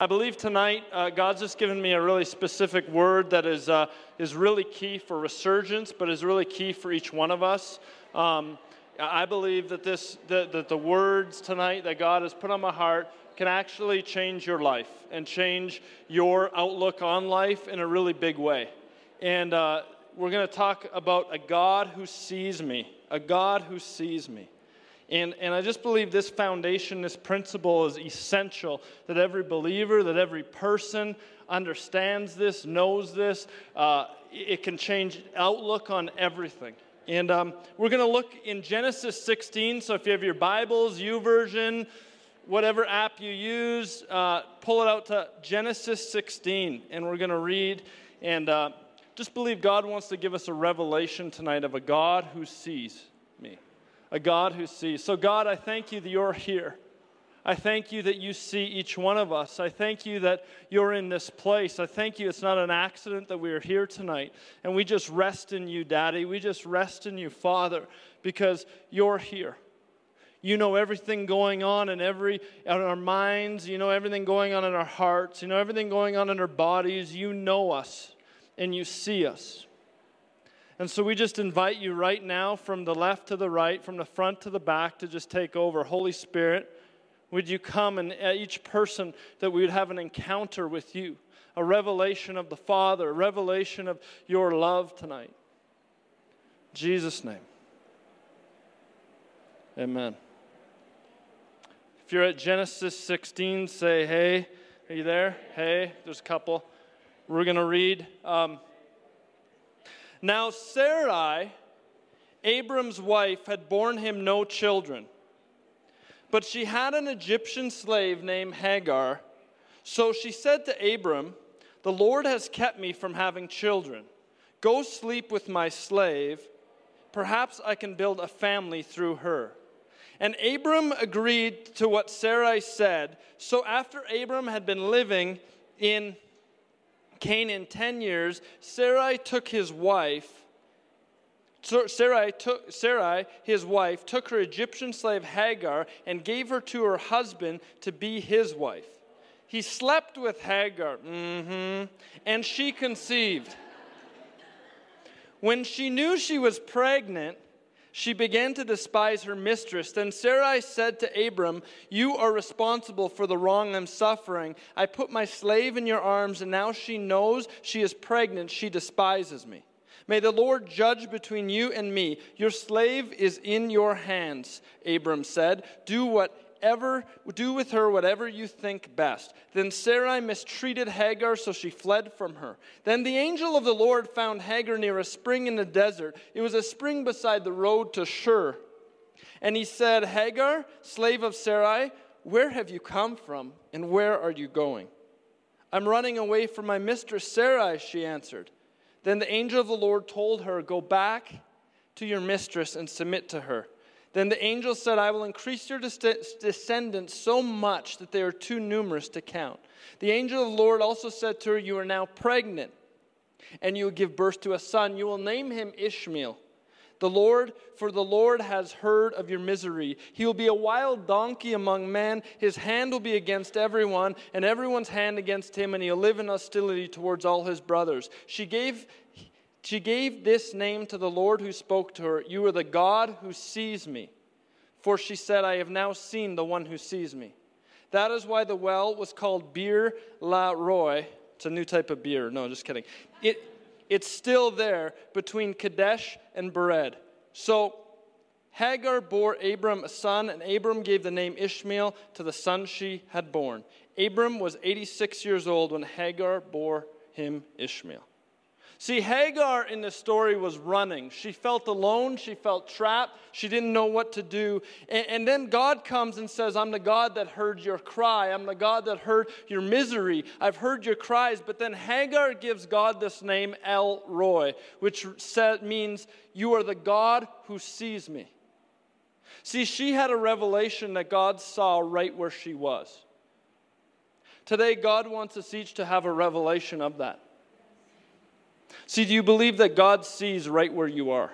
I believe tonight uh, God's just given me a really specific word that is, uh, is really key for resurgence, but is really key for each one of us. Um, I believe that, this, that, that the words tonight that God has put on my heart can actually change your life and change your outlook on life in a really big way. And uh, we're going to talk about a God who sees me, a God who sees me. And, and I just believe this foundation, this principle is essential that every believer, that every person understands this, knows this. Uh, it can change outlook on everything. And um, we're going to look in Genesis 16. So if you have your Bibles, U YouVersion, whatever app you use, uh, pull it out to Genesis 16. And we're going to read and uh, just believe God wants to give us a revelation tonight of a God who sees me a God who sees. So, God, I thank you that you're here. I thank you that you see each one of us. I thank you that you're in this place. I thank you it's not an accident that we are here tonight. And we just rest in you, Daddy. We just rest in you, Father, because you're here. You know everything going on in every in our minds. You know everything going on in our hearts. You know everything going on in our bodies. You know us and you see us. And so we just invite you right now from the left to the right, from the front to the back, to just take over. Holy Spirit, would you come and each person that we would have an encounter with you, a revelation of the Father, a revelation of your love tonight. In Jesus' name. Amen. If you're at Genesis 16, say, hey. Are you there? Hey, there's a couple. We're going to read. Um, now, Sarai, Abram's wife, had borne him no children. But she had an Egyptian slave named Hagar. So she said to Abram, The Lord has kept me from having children. Go sleep with my slave. Perhaps I can build a family through her. And Abram agreed to what Sarai said. So after Abram had been living in Canaan 10 years, Sarai took his wife, Sarai, took, Sarai, his wife, took her Egyptian slave Hagar and gave her to her husband to be his wife. He slept with Hagar, mm-hmm, and she conceived. When she knew she was pregnant, she began to despise her mistress. Then Sarai said to Abram, You are responsible for the wrong I'm suffering. I put my slave in your arms, and now she knows she is pregnant. She despises me. May the Lord judge between you and me. Your slave is in your hands, Abram said. Do what whatever, do with her whatever you think best. Then Sarai mistreated Hagar, so she fled from her. Then the angel of the Lord found Hagar near a spring in the desert. It was a spring beside the road to Shur. And he said, Hagar, slave of Sarai, where have you come from, and where are you going? I'm running away from my mistress Sarai, she answered. Then the angel of the Lord told her, Go back to your mistress and submit to her. Then the angel said, I will increase your descendants so much that they are too numerous to count. The angel of the Lord also said to her, You are now pregnant, and you will give birth to a son. You will name him Ishmael. The Lord, for the Lord has heard of your misery. He will be a wild donkey among men. His hand will be against everyone, and everyone's hand against him, and he'll live in hostility towards all his brothers. She gave she gave this name to the Lord who spoke to her You are the God who sees me. For she said, I have now seen the one who sees me. That is why the well was called Beer La Roi. It's a new type of beer. No, just kidding. It, it's still there between Kadesh and Bered. So Hagar bore Abram a son, and Abram gave the name Ishmael to the son she had born. Abram was 86 years old when Hagar bore him Ishmael. See, Hagar in this story was running. She felt alone. She felt trapped. She didn't know what to do. And, and, then God comes and says, I'm the God that heard your cry. I'm the God that heard your misery. I've heard your cries. But then Hagar gives God this name, El Roi, which means, You are the God who sees me. See, she had a revelation that God saw right where she was. Today, God wants us each to have a revelation of that. See, do you believe that God sees right where you are?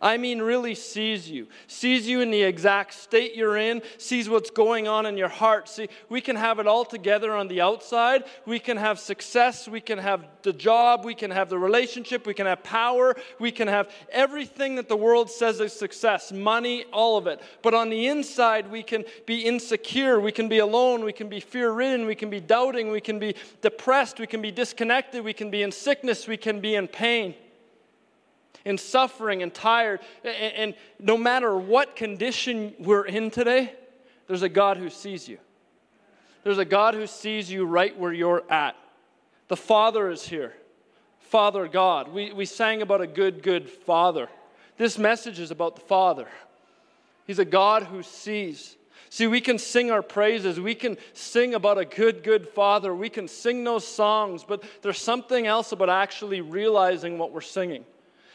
I mean, really sees you, sees you in the exact state you're in, sees what's going on in your heart. See, we can have it all together on the outside. We can have success. We can have the job. We can have the relationship. We can have power. We can have everything that the world says is success money, all of it. But on the inside, we can be insecure. We can be alone. We can be fear ridden. We can be doubting. We can be depressed. We can be disconnected. We can be in sickness. We can be in pain and suffering and tired. And, and no matter what condition we're in today, there's a God who sees you. There's a God who sees you right where you're at. The Father is here. Father God. We, we sang about a good, good Father. This message is about the Father. He's a God who sees. See, we can sing our praises. We can sing about a good, good Father. We can sing those songs, but there's something else about actually realizing what we're singing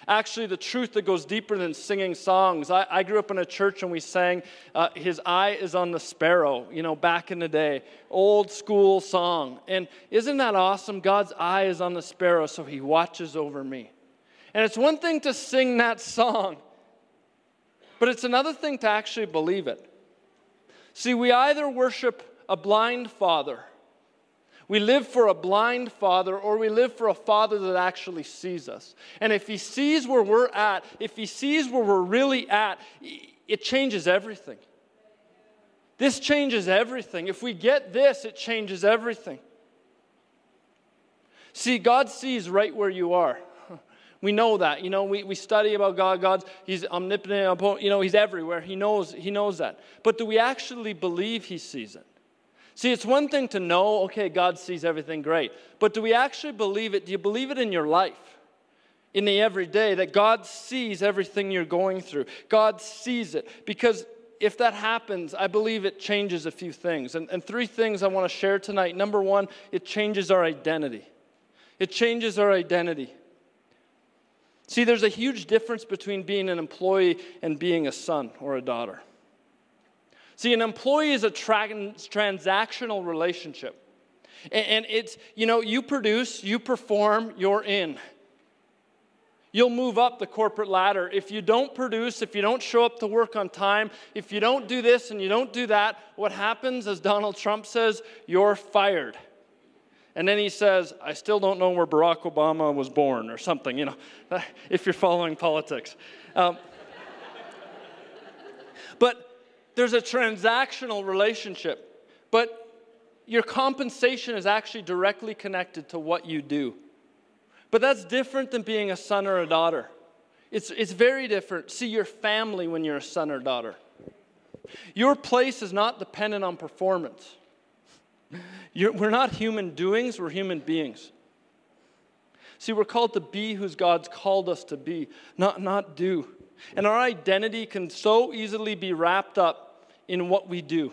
actually the truth that goes deeper than singing songs. I, I grew up in a church and we sang, uh, His Eye is on the Sparrow, you know, back in the day. Old school song. And isn't that awesome? God's eye is on the sparrow, so He watches over me. And it's one thing to sing that song, but it's another thing to actually believe it. See, we either worship a blind father we live for a blind father, or we live for a father that actually sees us. And if he sees where we're at, if he sees where we're really at, it changes everything. This changes everything. If we get this, it changes everything. See, God sees right where you are. We know that. You know, we, we study about God. God's He's omnipotent, you know, He's everywhere. He knows, He knows that. But do we actually believe He sees it? See, it's one thing to know, okay, God sees everything great, but do we actually believe it? Do you believe it in your life? In the everyday, that God sees everything you're going through. God sees it. Because if that happens, I believe it changes a few things. And, and three things I want to share tonight. Number one, it changes our identity. It changes our identity. See, there's a huge difference between being an employee and being a son or a daughter. See, an employee is a trans- transactional relationship. And, and it's, you know, you produce, you perform, you're in. You'll move up the corporate ladder. If you don't produce, if you don't show up to work on time, if you don't do this and you don't do that, what happens, as Donald Trump says, you're fired. And then he says, I still don't know where Barack Obama was born or something, you know, if you're following politics. Um, but there's a transactional relationship, but your compensation is actually directly connected to what you do. But that's different than being a son or a daughter. It's, it's very different. See your family when you're a son or daughter. Your place is not dependent on performance. You're, we're not human doings, we're human beings. See, we're called to be who God's called us to be, not, not do. And our identity can so easily be wrapped up in what we do.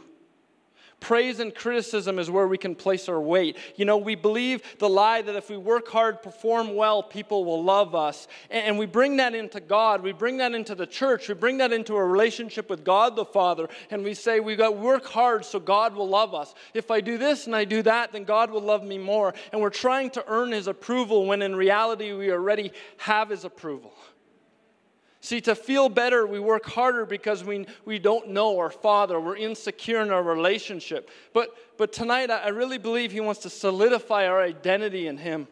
Praise and criticism is where we can place our weight. You know, we believe the lie that if we work hard, perform well, people will love us. And we bring that into God. We bring that into the church. We bring that into a relationship with God the Father. And we say, we've got work hard so God will love us. If I do this and I do that, then God will love me more. And we're trying to earn His approval when in reality we already have His approval. See, to feel better, we work harder because we, we don't know our Father. We're insecure in our relationship. But, but tonight, I really believe He wants to solidify our identity in Him.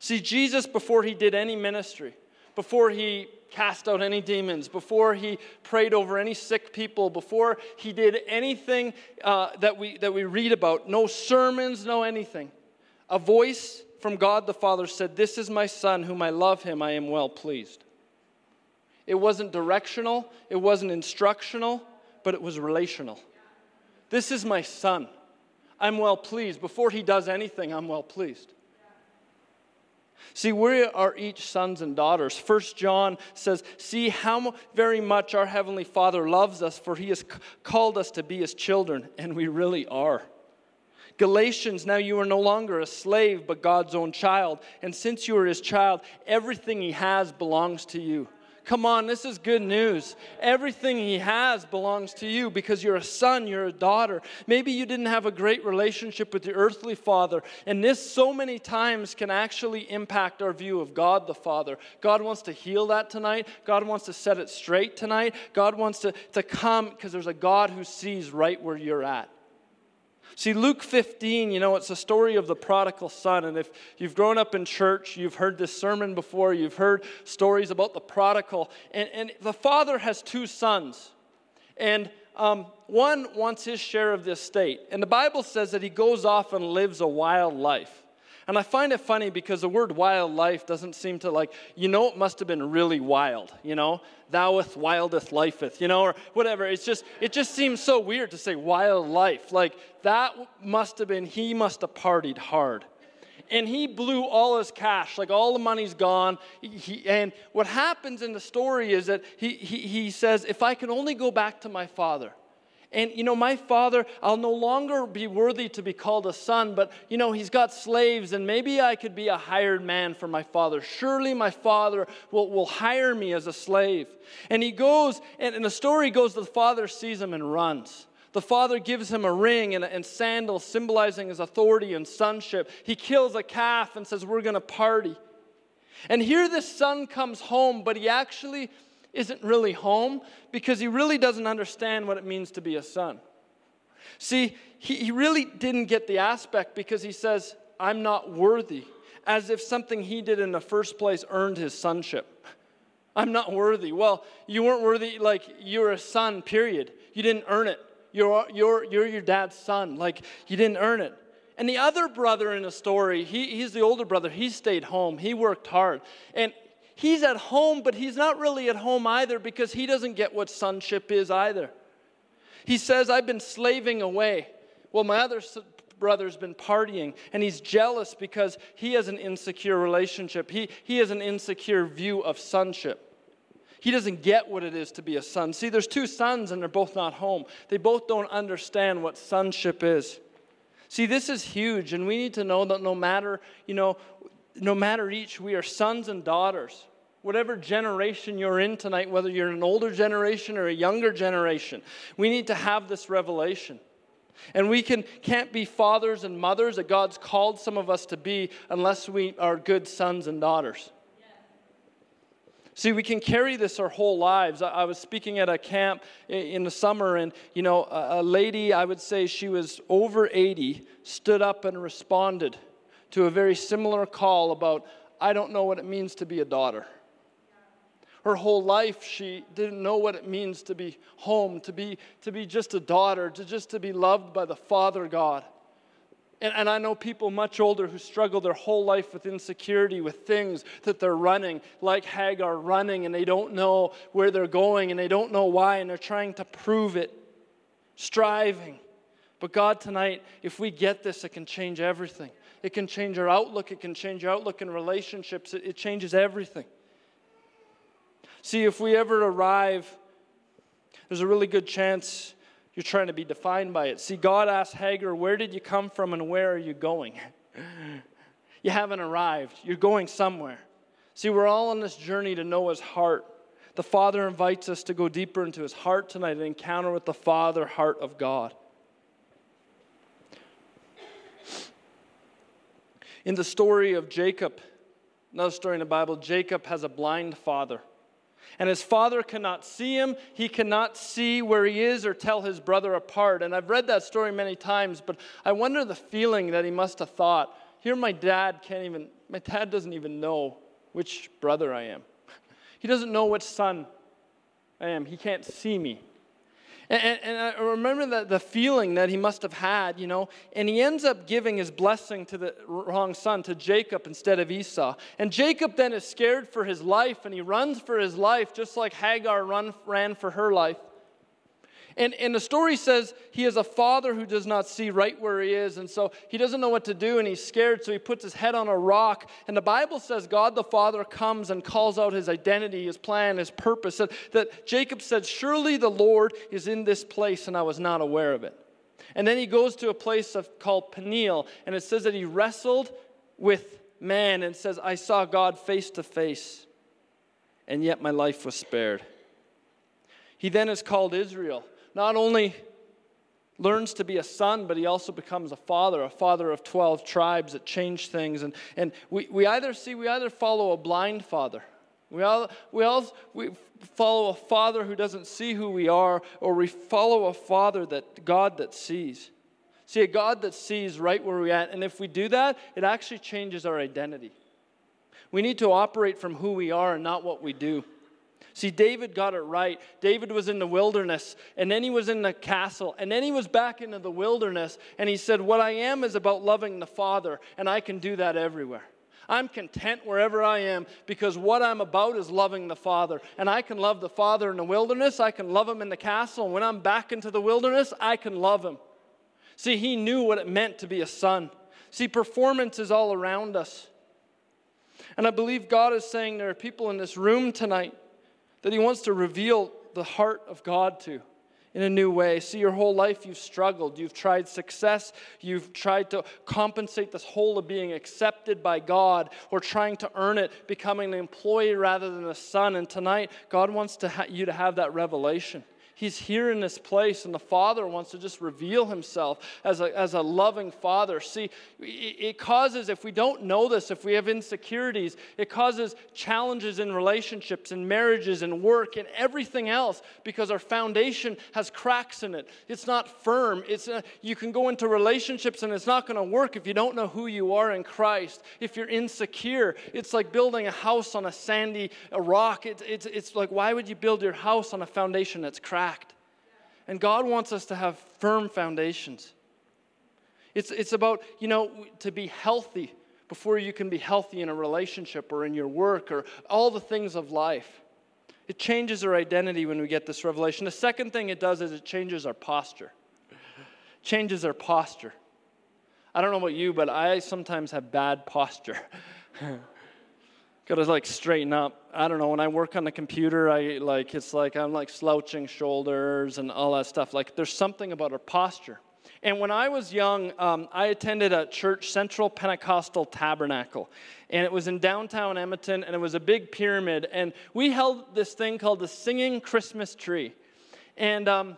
See, Jesus, before He did any ministry, before He cast out any demons, before He prayed over any sick people, before He did anything uh, that, we, that we read about, no sermons, no anything, a voice from God the Father said, This is my Son, whom I love Him, I am well pleased. It wasn't directional, it wasn't instructional, but it was relational. This is my son. I'm well pleased. Before he does anything, I'm well pleased. See, we are each sons and daughters. First John says, See how very much our Heavenly Father loves us, for He has called us to be His children, and we really are. Galatians, now you are no longer a slave, but God's own child. And since you are His child, everything He has belongs to you. Come on, this is good news. Everything he has belongs to you because you're a son, you're a daughter. Maybe you didn't have a great relationship with your earthly father, and this so many times can actually impact our view of God the Father. God wants to heal that tonight. God wants to set it straight tonight. God wants to, to come because there's a God who sees right where you're at. See, Luke 15, you know, it's a story of the prodigal son. And if you've grown up in church, you've heard this sermon before, you've heard stories about the prodigal. And, and the father has two sons. And um, one wants his share of the estate. And the Bible says that he goes off and lives a wild life. And I find it funny because the word wildlife doesn't seem to like, you know, it must have been really wild, you know, thoueth wildeth lifeth, you know, or whatever. It's just, it just seems so weird to say wildlife. Like, that must have been, he must have partied hard. And he blew all his cash, like all the money's gone. He, and what happens in the story is that he, he, he says, If I can only go back to my father, and, you know, my father, I'll no longer be worthy to be called a son, but, you know, he's got slaves, and maybe I could be a hired man for my father. Surely my father will, will hire me as a slave. And he goes, and, and the story goes, the father sees him and runs. The father gives him a ring and, and sandals symbolizing his authority and sonship. He kills a calf and says, We're going to party. And here this son comes home, but he actually isn't really home because he really doesn't understand what it means to be a son. See, he, he really didn't get the aspect because he says, I'm not worthy, as if something he did in the first place earned his sonship. I'm not worthy. Well, you weren't worthy, like, you're a son, period. You didn't earn it. You're, you're, you're your dad's son. Like, you didn't earn it. And the other brother in the story, he, he's the older brother. He stayed home. He worked hard. And he's at home, but he's not really at home either because he doesn't get what sonship is either. He says, I've been slaving away. Well, my other brother's been partying, and he's jealous because he has an insecure relationship. He, he has an insecure view of sonship. He doesn't get what it is to be a son. See, there's two sons, and they're both not home. They both don't understand what sonship is. See, this is huge, and we need to know that no matter, you know, no matter each, we are sons and daughters. Whatever generation you're in tonight, whether you're an older generation or a younger generation, we need to have this revelation. And we can, can't be fathers and mothers that God's called some of us to be unless we are good sons and daughters. See, we can carry this our whole lives. I, I was speaking at a camp in the summer, and you know, a, a lady, I would say she was over 80, stood up and responded to a very similar call about, I don't know what it means to be a daughter. Her whole life, she didn't know what it means to be home, to be, to be just a daughter, to just to be loved by the Father God. And, and, I know people much older who struggle their whole life with insecurity, with things that they're running, like Hagar running, and they don't know where they're going and they don't know why, and they're trying to prove it, striving. But God, tonight, if we get this, it can change everything. It can change our outlook. It can change our outlook in relationships. It, it changes everything. See, if we ever arrive, there's a really good chance you're trying to be defined by it. See, God asked Hagar, Where did you come from and where are you going? you haven't arrived. You're going somewhere. See, we're all on this journey to know His heart. The Father invites us to go deeper into His heart tonight and encounter with the Father heart of God. In the story of Jacob, another story in the Bible, Jacob has a blind father. And his father cannot see him. He cannot see where he is or tell his brother apart. And I've read that story many times, but I wonder the feeling that he must have thought. Here, my dad can't even, my dad doesn't even know which brother I am. He doesn't know which son I am. He can't see me. And, and, I remember the, the feeling that he must have had, you know, and he ends up giving his blessing to the wrong son, to Jacob instead of Esau. And Jacob then is scared for his life and he runs for his life just like Hagar run, ran for her life. And, and the story says he is a father who does not see right where he is. And so he doesn't know what to do and he's scared. So he puts his head on a rock. And the Bible says God the Father comes and calls out his identity, his plan, his purpose. That, that Jacob said, Surely the Lord is in this place and I was not aware of it. And then he goes to a place of, called Peniel. And it says that he wrestled with man and says, I saw God face to face. and yet my life was spared. He then is called Israel. Not only learns to be a son, but he also becomes a father, a father of 12 tribes that change things. And, and we, we either see, we either follow a blind father. We all, we all we follow a father who doesn't see who we are, or we follow a father that God that sees. See, a God that sees right where we're at. And if we do that, it actually changes our identity. We need to operate from who we are and not what we do. See, David got it right. David was in the wilderness, and then he was in the castle, and then he was back into the wilderness, and he said, What I am is about loving the Father, and I can do that everywhere. I'm content wherever I am because what I'm about is loving the Father. And I can love the Father in the wilderness, I can love him in the castle, and when I'm back into the wilderness, I can love him. See, he knew what it meant to be a son. See, performance is all around us. And I believe God is saying there are people in this room tonight that He wants to reveal the heart of God to in a new way. See, your whole life you've struggled. You've tried success. You've tried to compensate this whole of being accepted by God or trying to earn it, becoming an employee rather than a son. And tonight, God wants to ha- you to have that revelation. He's here in this place, and the Father wants to just reveal Himself as a, as a loving Father. See, it causes, if we don't know this, if we have insecurities, it causes challenges in relationships and marriages and work and everything else because our foundation has cracks in it. It's not firm. It's uh, you can go into relationships and it's not going to work if you don't know who you are in Christ. If you're insecure, it's like building a house on a sandy a rock. It, it's, it's like, why would you build your house on a foundation that's cracked? And God wants us to have firm foundations. It's, it's about, you know, to be healthy before you can be healthy in a relationship or in your work or all the things of life. It changes our identity when we get this revelation. The second thing it does is it changes our posture. changes our posture. I don't know about you, but I sometimes have bad posture. gotta like straighten up. I don't know. When I work on the computer, I like it's like I'm like slouching shoulders and all that stuff. Like there's something about our posture. And when I was young, um, I attended a church, Central Pentecostal Tabernacle, and it was in downtown Edmonton, and it was a big pyramid. And we held this thing called the Singing Christmas Tree, and um,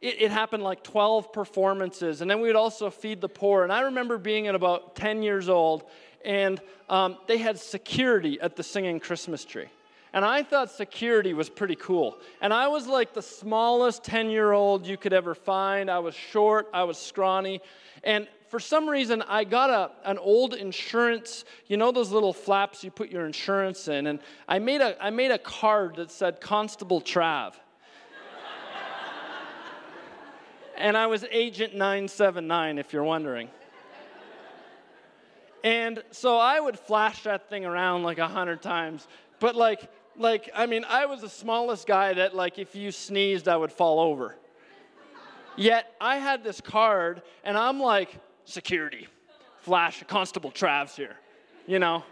it, it, happened like 12 performances, and then we would also feed the poor. And I remember being at about 10 years old, and um, they had security at the singing Christmas tree. And I thought security was pretty cool. And I was like the smallest 10 year old you could ever find. I was short, I was scrawny. And for some reason, I got a, an old insurance, you know, those little flaps you put your insurance in. And I made a, I made a card that said Constable Trav. and I was Agent 979, if you're wondering. And so I would flash that thing around like a hundred times. But like, like, I mean, I was the smallest guy that like if you sneezed, I would fall over. Yet I had this card, and I'm like, security, flash, Constable Trav's here, you know?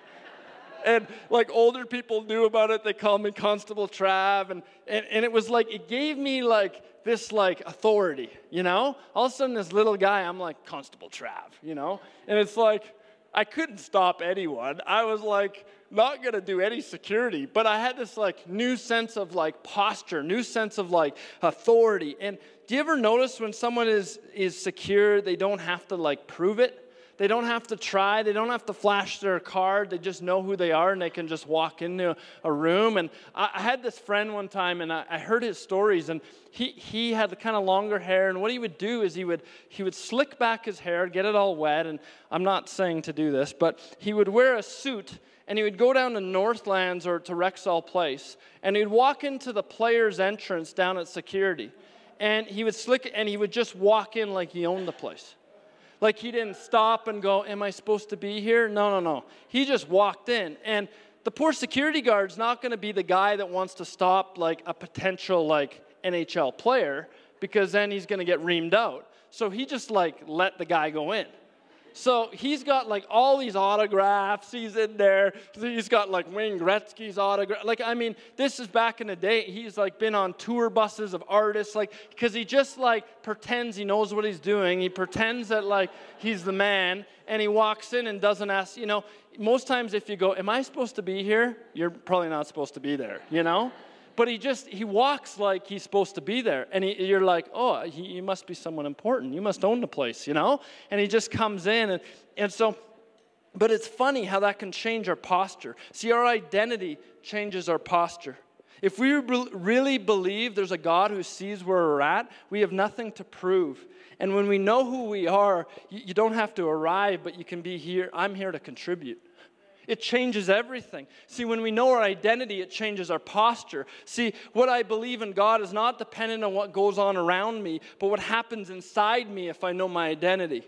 and like older people knew about it. They called me Constable Trav, and, and, and it was like, it gave me like this like authority, you know? All of a sudden, this little guy, I'm like, Constable Trav, you know? And it's like, I couldn't stop anyone. I was like not going to do any security, but I had this like new sense of like posture, new sense of like authority. And do you ever notice when someone is is secure, they don't have to like prove it? They don't have to try. They don't have to flash their card. They just know who they are and they can just walk into a room. And I, I had this friend one time and I, I heard his stories and he, he had the kind of longer hair. And what he would do is he would, he would slick back his hair, get it all wet. And I'm not saying to do this, but he would wear a suit and he would go down to Northlands or to Rexall Place and he'd walk into the player's entrance down at security. And he would slick and he would just walk in like he owned the place. Like he didn't stop and go, Am I supposed to be here? No, no, no. He just walked in. And the poor security guard's not going to be the guy that wants to stop like a potential like NHL player because then he's going to get reamed out. So he just like let the guy go in. So he's got like all these autographs. He's in there. He's got like Wayne Gretzky's autograph. Like, I mean, this is back in the day. He's like been on tour buses of artists, like, because he just like pretends he knows what he's doing. He pretends that like he's the man, and he walks in and doesn't ask, you know, most times if you go, Am I supposed to be here? You're probably not supposed to be there, you know? But he just he walks like he's supposed to be there. And he, you're like oh he, he, must be someone important. You must own the place you know? And he just comes in and, and so but it's funny how that can change our posture. See our identity changes our posture. If we really believe there's a god who sees where we're at we have nothing to prove. And when we know who we are you, you don't have to arrive but you can be here i'm here to contribute it changes everything. See, when we know our identity, it changes our posture. See, what I believe in God is not dependent on what goes on around me, but what happens inside me if I know my identity.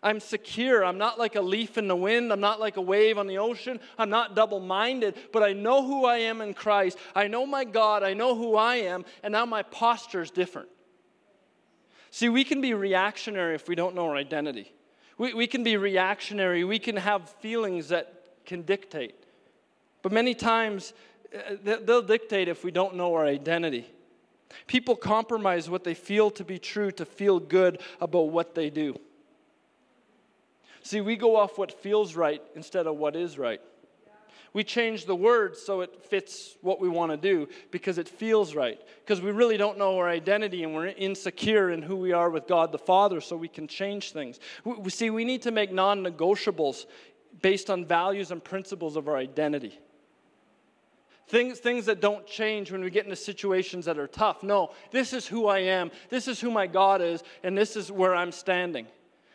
I'm secure. I'm not like a leaf in the wind. I'm not like a wave on the ocean. I'm not double minded, but I know who I am in Christ. I know my God. I know who I am, and now my posture is different. See, we can be reactionary if we don't know our identity. We, we can be reactionary. We can have feelings that can dictate. But many times, uh, they'll dictate if we don't know our identity. People compromise what they feel to be true to feel good about what they do. See, we go off what feels right instead of what is right. We change the words so it fits what we want to do because it feels right. Because we really don't know our identity and we're insecure in who we are with God the Father, so we can change things. We, see, we need to make non negotiables based on values and principles of our identity. Things, things that don't change when we get into situations that are tough. No, this is who I am, this is who my God is, and this is where I'm standing.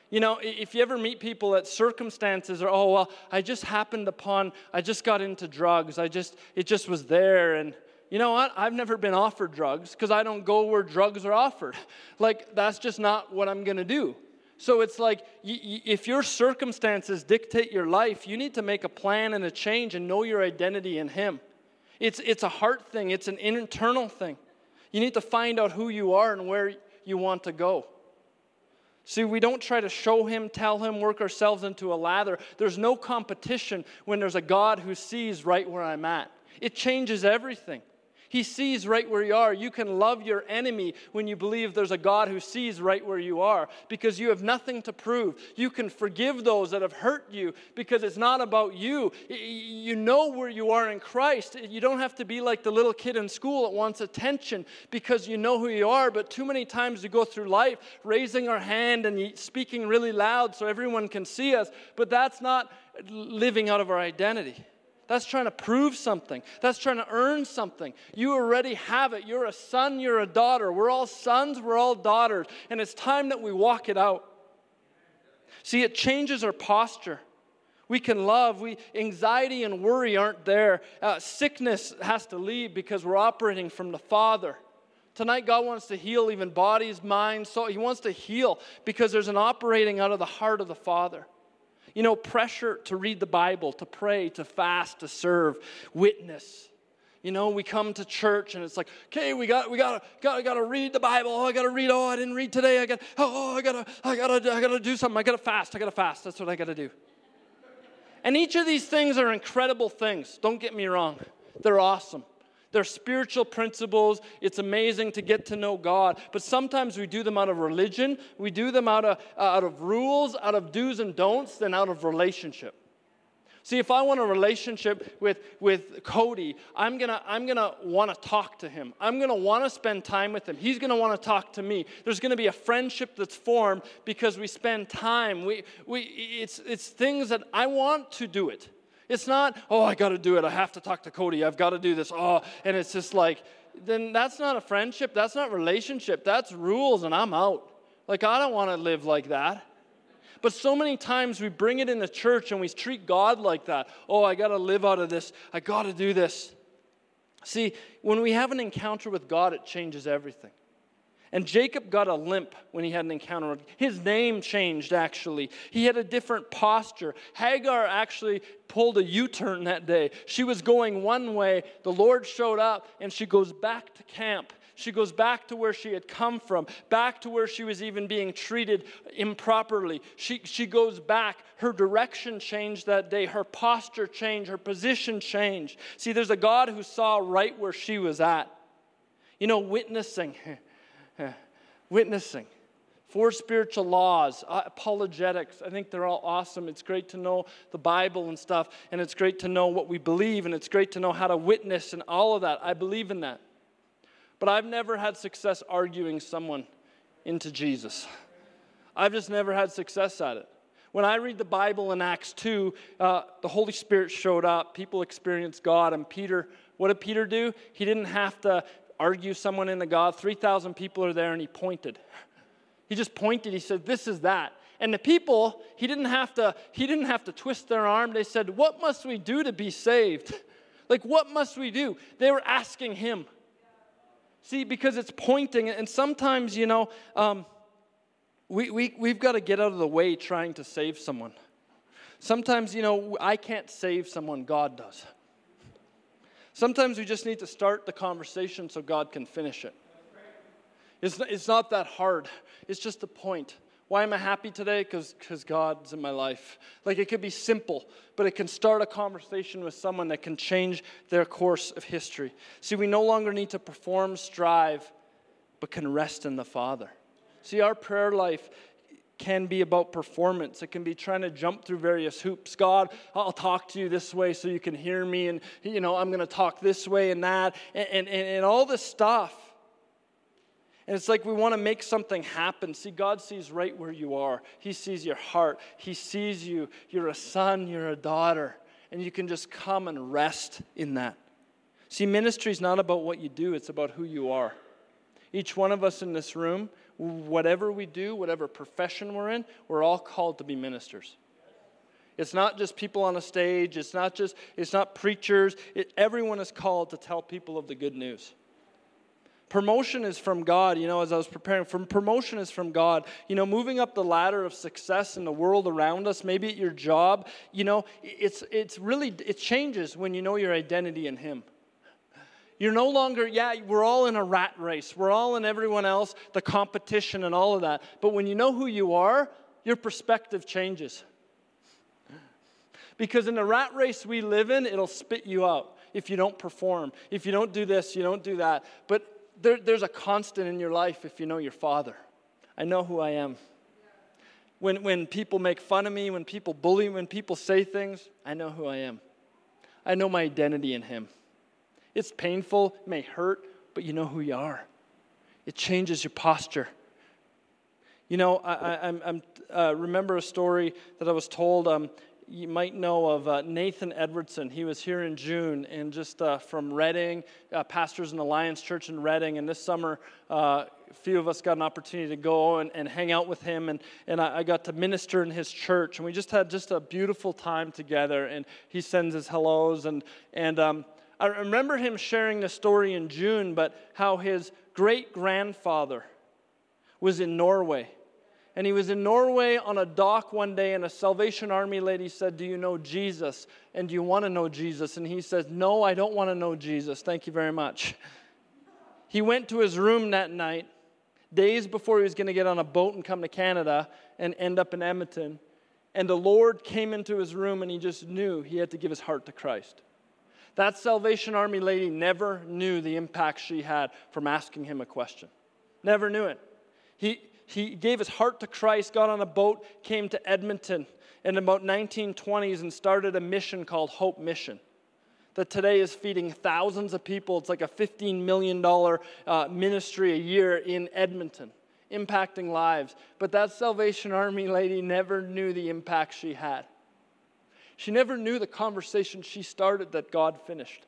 You know, if you ever meet people that circumstances are, oh, well, I just happened upon, I just got into drugs, I just, it just was there, and you know what? I've never been offered drugs because I don't go where drugs are offered. Like, that's just not what I'm gonna do. So it's like if your circumstances dictate your life, you need to make a plan and a change and know your identity in Him. It's, it's a heart thing, it's an internal thing. You need to find out who you are and where you want to go. See, we don't try to show him, tell him, work ourselves into a lather. There's no competition when there's a God who sees right where I'm at. It changes everything. He sees right where you are. You can love your enemy when you believe there's a God who sees right where you are because you have nothing to prove. You can forgive those that have hurt you because it's not about you. You know where you are in Christ. You don't have to be like the little kid in school that wants attention because you know who you are. But too many times we go through life raising our hand and speaking really loud so everyone can see us, but that's not living out of our identity. That's trying to prove something. That's trying to earn something. You already have it. You're a son, you're a daughter. We're all sons, we're all daughters. And it's time that we walk it out. See, it changes our posture. We can love. We anxiety and worry aren't there. Uh, sickness has to leave because we're operating from the Father. Tonight, God wants to heal even bodies, minds, soul. He wants to heal because there's an operating out of the heart of the Father. You know, pressure to read the Bible, to pray, to fast, to serve, witness. You know, we come to church and it's like, okay, we got we got got got to read the Bible. Oh, I got to read. Oh, I didn't read today. I got oh, oh I got to I got to I got to do something. I got to fast. I got to fast. That's what I got to do. And each of these things are incredible things. Don't get me wrong. They're awesome. They're spiritual principles. It's amazing to get to know God. But sometimes we do them out of religion, we do them out of, uh, out of rules, out of do's and don'ts, than out of relationship. See, if I want a relationship with, with Cody, I'm gonna, I'm gonna wanna talk to him. I'm gonna wanna spend time with him. He's gonna wanna talk to me. There's gonna be a friendship that's formed because we spend time. We, we, it's, it's things that I want to do it. It's not, oh, I got to do it. I have to talk to Cody. I've got to do this. Oh, and it's just like, then that's not a friendship. That's not relationship. That's rules, and I'm out. Like, I don't want to live like that. But so many times we bring it in the church and we treat God like that. Oh, I got to live out of this. I got to do this. See, when we have an encounter with God, it changes everything. And Jacob got a limp when he had an encounter. His name changed, actually. He had a different posture. Hagar actually pulled a U turn that day. She was going one way. The Lord showed up, and she goes back to camp. She goes back to where she had come from, back to where she was even being treated improperly. She, she goes back. Her direction changed that day, her posture changed, her position changed. See, there's a God who saw right where she was at. You know, witnessing, witnessing. Four spiritual laws, uh, apologetics. I think they're all awesome. It's great to know the Bible and stuff, and it's great to know what we believe, and it's great to know how to witness and all of that. I believe in that. But I've never had success arguing someone into Jesus. I've just never had success at it. When I read the Bible in Acts 2, uh, the Holy Spirit showed up. People experienced God. And Peter, what did Peter do? He didn't have to argue someone into God. 3,000 people are there, and he pointed. He just pointed. He said, This is that. And the people, he didn't have to, he didn't have to twist their arm. They said, What must we do to be saved? Like, what must we do? They were asking him. See, because it's pointing, and sometimes, you know, um, we, we, we've got to get out of the way trying to save someone. Sometimes, you know, I can't save someone, God does. Sometimes we just need to start the conversation so God can finish it. It's, it's not that hard, it's just a point. Why am I happy today? Because God's in my life. Like it could be simple, but it can start a conversation with someone that can change their course of history. See, we no longer need to perform, strive, but can rest in the Father. See, our prayer life can be about performance. It can be trying to jump through various hoops. God, I'll talk to you this way so you can hear me, and you know, I'm going to talk this way and that, and, and, and all this stuff. And it's like we want to make something happen. See, God sees right where you are. He sees your heart. He sees you. You're a son, you're a daughter. And you can just come and rest in that. See, ministry is not about what you do, it's about who you are. Each one of us in this room, whatever we do, whatever profession we're in, we're all called to be ministers. It's not just people on a stage, it's not just it's not preachers. It, everyone is called to tell people of the good news. Promotion is from God, you know, as I was preparing, from promotion is from God. You know, moving up the ladder of success in the world around us, maybe at your job, you know, it's it's really it changes when you know your identity in him. You're no longer, yeah, we're all in a rat race. We're all in everyone else, the competition and all of that. But when you know who you are, your perspective changes. Because in the rat race we live in, it'll spit you out if you don't perform. If you don't do this, you don't do that. But there, there's a constant in your life if you know your Father. I know who I am. When, when people make fun of me, when people bully, when people say things, I know who I am. I know my identity in Him. It's painful, it may hurt, but you know who you are. It changes your posture. You know, I, I, I uh, remember a story that I was told. Um, you might know of uh, Nathan Edwardson. He was here in June and just uh, from Redding, uh, pastors in Alliance Church in Redding. And this summer, uh, a few of us got an opportunity to go and, and hang out with him. And, and I, I, got to minister in his church. And we just had just a beautiful time together. And he sends his hellos. And, and um, I remember him sharing the story in June, but how his great grandfather was in Norway and he was in Norway on a dock one day, and a Salvation Army lady said, Do you know Jesus? And do you want to know Jesus? And he says, No, I don't want to know Jesus. Thank you very much. He went to his room that night, days before he was going to get on a boat and come to Canada and end up in Edmonton. And the Lord came into his room, and he just knew he had to give his heart to Christ. That Salvation Army lady never knew the impact she had from asking him a question. Never knew it. He, he gave his heart to Christ, got on a boat, came to Edmonton in about 1920s and started a mission called Hope Mission that today is feeding thousands of people. It's like a $15 million uh, ministry a year in Edmonton, impacting lives. But that Salvation Army lady never knew the impact she had. She never knew the conversation she started that God finished.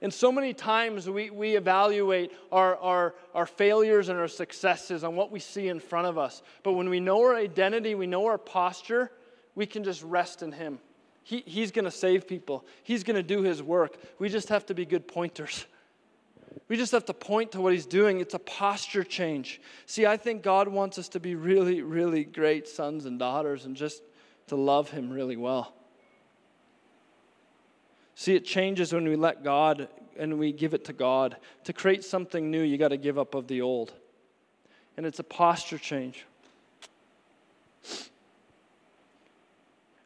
And so many times we, we evaluate our, our, our failures and our successes on what we see in front of us. But when we know our identity, we know our posture, we can just rest in Him. He, he's going to save people, He's going to do His work. We just have to be good pointers. We just have to point to what He's doing. It's a posture change. See, I think God wants us to be really, really great sons and daughters and just to love Him really well. See, it changes when we let God and we give it to God. To create something new, you got to give up of the old. And it's a posture change.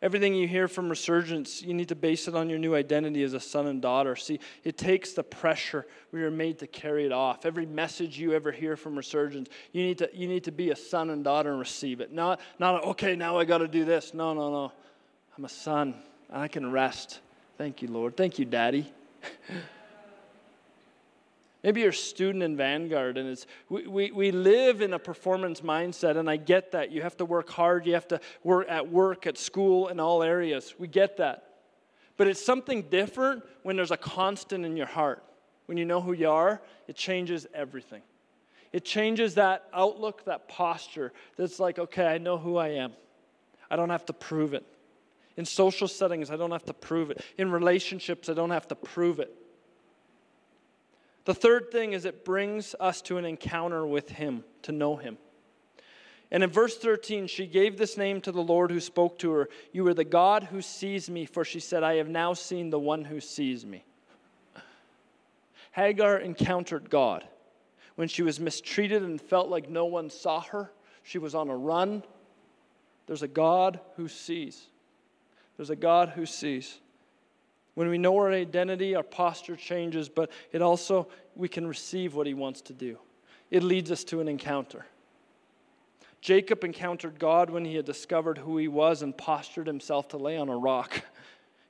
Everything you hear from Resurgence, you need to base it on your new identity as a son and daughter. See, it takes the pressure. We are made to carry it off. Every message you ever hear from Resurgence, you need to, you need to be a son and daughter and receive it. Not, not okay, now I got to do this. No, no, no. I'm a son, I can rest. Thank you, Lord. Thank you, Daddy. Maybe you're a student in Vanguard and it's, we, we, we live in a performance mindset, and I get that. You have to work hard, you have to work at work, at school, in all areas. We get that. But it's something different when there's a constant in your heart. When you know who you are, it changes everything. It changes that outlook, that posture that's like, okay, I know who I am. I don't have to prove it. In social settings, I don't have to prove it. In relationships, I don't have to prove it. The third thing is it brings us to an encounter with Him, to know Him. And in verse 13, she gave this name to the Lord who spoke to her You are the God who sees me, for she said, I have now seen the one who sees me. Hagar encountered God. When she was mistreated and felt like no one saw her, she was on a run. There's a God who sees. There's a God who sees. When we know our identity, our posture changes, but it also, we can receive what he wants to do. It leads us to an encounter. Jacob encountered God when he had discovered who he was and postured himself to lay on a rock.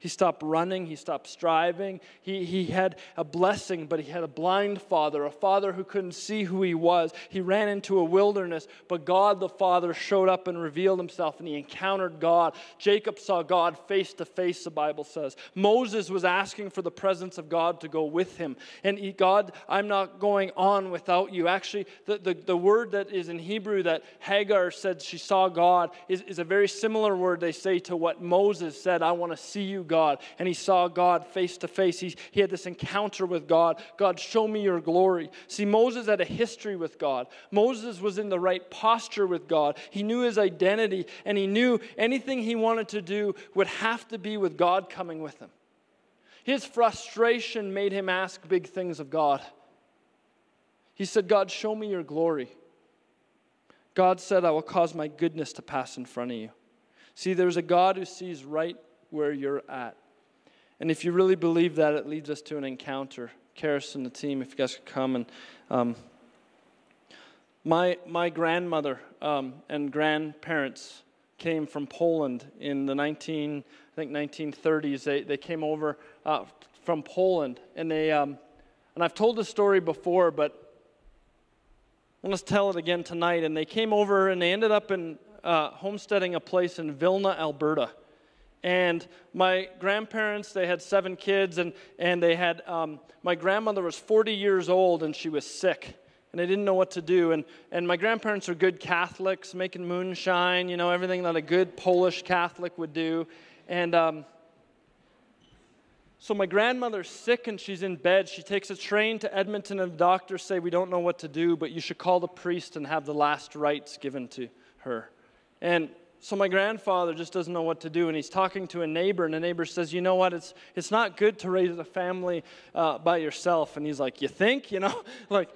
He stopped running, he stopped striving. He, he had a blessing, but he had a blind father, a father who couldn't see who he was. He ran into a wilderness, but God the Father showed up and revealed himself, and he encountered God. Jacob saw God face to face, the Bible says. Moses was asking for the presence of God to go with him. And he, God, I'm not going on without you. Actually, the, the, the word that is in Hebrew that Hagar said she saw God is, is a very similar word they say to what Moses said, I want to see you God and he saw God face to face. He, he had this encounter with God. God, show me your glory. See, Moses had a history with God. Moses was in the right posture with God. He knew his identity and he knew anything he wanted to do would have to be with God coming with him. His frustration made him ask big things of God. He said, God, show me your glory. God said, I will cause my goodness to pass in front of you. See, there's a God who sees right where you're at. And if you really believe that, it leads us to an encounter. Karis and the team, if you guys could come and. Um, my, my grandmother um, and grandparents came from Poland in the 19, I think 1930s. They, they came over uh, from Poland, and they, um, and I've told this story before, but I want to tell it again tonight. And they came over, and they ended up in uh, homesteading a place in Vilna, Alberta. And my grandparents, they had seven kids, and, and they had, um, my grandmother was 40 years old and she was sick. And they didn't know what to do. And, and my grandparents are good Catholics, making moonshine, you know, everything that a good Polish Catholic would do. And um, so my grandmother's sick and she's in bed. She takes a train to Edmonton, and the doctors say, We don't know what to do, but you should call the priest and have the last rites given to her. And so my grandfather just doesn't know what to do, and he's talking to a neighbor, and the neighbor says, "You know what? It's it's not good to raise a family uh, by yourself." And he's like, "You think? You know, like."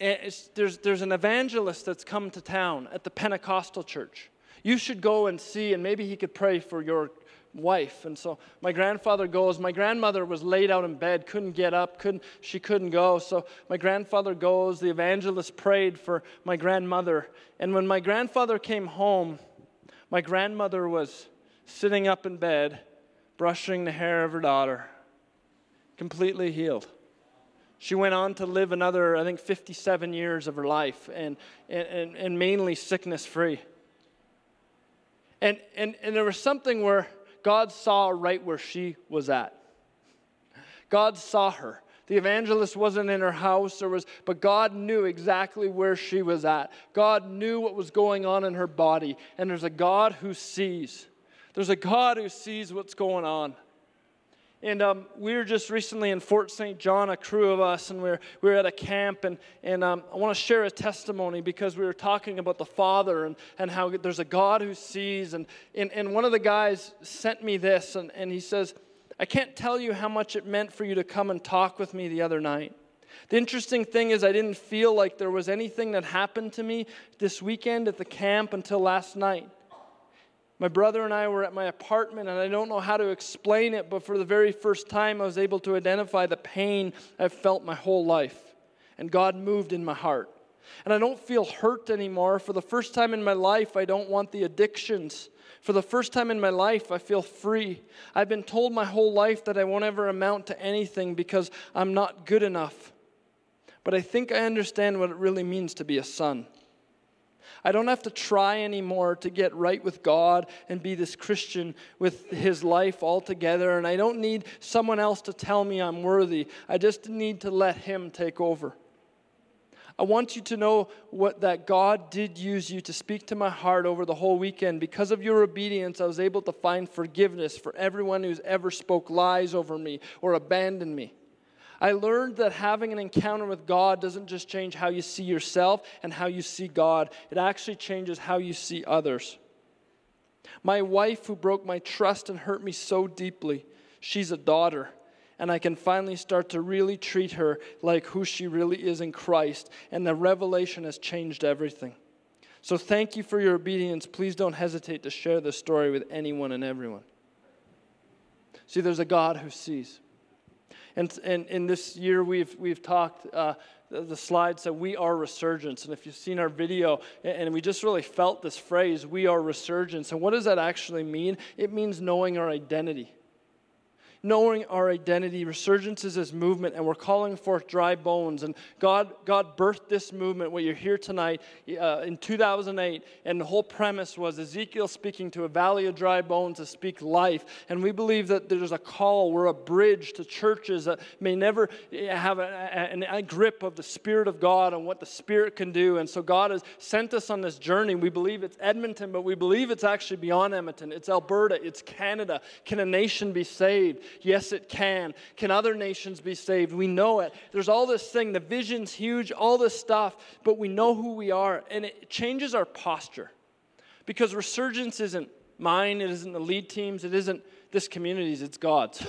there's, there's an evangelist that's come to town at the Pentecostal church. You should go and see, and maybe he could pray for your wife. And so my grandfather goes. My grandmother was laid out in bed, couldn't get up, couldn't, she couldn't go. So my grandfather goes. The evangelist prayed for my grandmother. And when my grandfather came home, my grandmother was sitting up in bed, brushing the hair of her daughter, completely healed. She went on to live another, I think, 57 years of her life and, and, and mainly sickness free. And, and, and there was something where God saw right where she was at. God saw her. The evangelist wasn't in her house, or was, but God knew exactly where she was at. God knew what was going on in her body. And there's a God who sees. There's a God who sees what's going on. And um, we were just recently in Fort St. John, a crew of us, and we were, we were at a camp. And, and um, I want to share a testimony because we were talking about the Father and, and how there's a God who sees. And, and, and one of the guys sent me this, and, and he says, I can't tell you how much it meant for you to come and talk with me the other night. The interesting thing is, I didn't feel like there was anything that happened to me this weekend at the camp until last night. My brother and I were at my apartment, and I don't know how to explain it, but for the very first time, I was able to identify the pain I've felt my whole life. And God moved in my heart. And I don't feel hurt anymore. For the first time in my life, I don't want the addictions. For the first time in my life, I feel free. I've been told my whole life that I won't ever amount to anything because I'm not good enough. But I think I understand what it really means to be a son. I don't have to try anymore to get right with God and be this Christian with his life altogether. And I don't need someone else to tell me I'm worthy. I just need to let him take over. I want you to know what that God did use you to speak to my heart over the whole weekend. Because of your obedience, I was able to find forgiveness for everyone who's ever spoke lies over me or abandoned me. I learned that having an encounter with God doesn't just change how you see yourself and how you see God, it actually changes how you see others. My wife, who broke my trust and hurt me so deeply, she's a daughter. And I can finally start to really treat her like who she really is in Christ. And the revelation has changed everything. So thank you for your obedience. Please don't hesitate to share this story with anyone and everyone. See, there's a God who sees. And, and in this year, we've, we've talked, uh, the, the slide said, We are resurgence. And if you've seen our video, and we just really felt this phrase, we are resurgence. And what does that actually mean? It means knowing our identity knowing our identity. Resurgence is this movement, and we're calling forth dry bones. And God, God birthed this movement, what you're here tonight, uh, in 2008. And the whole premise was Ezekiel speaking to a valley of dry bones to speak life. And we believe that there's a call, we're a bridge to churches that may never have a, a, a grip of the Spirit of God and what the Spirit can do. And so God has sent us on this journey. We believe it's Edmonton, but we believe it's actually beyond Edmonton. It's Alberta, it's Canada. Can a nation be saved? Yes, it can. Can other nations be saved? We know it. There's all this thing. The vision's huge, all this stuff, but we know who we are, and it changes our posture. Because resurgence isn't mine, it isn't the lead teams, it isn't this community's, it's God's.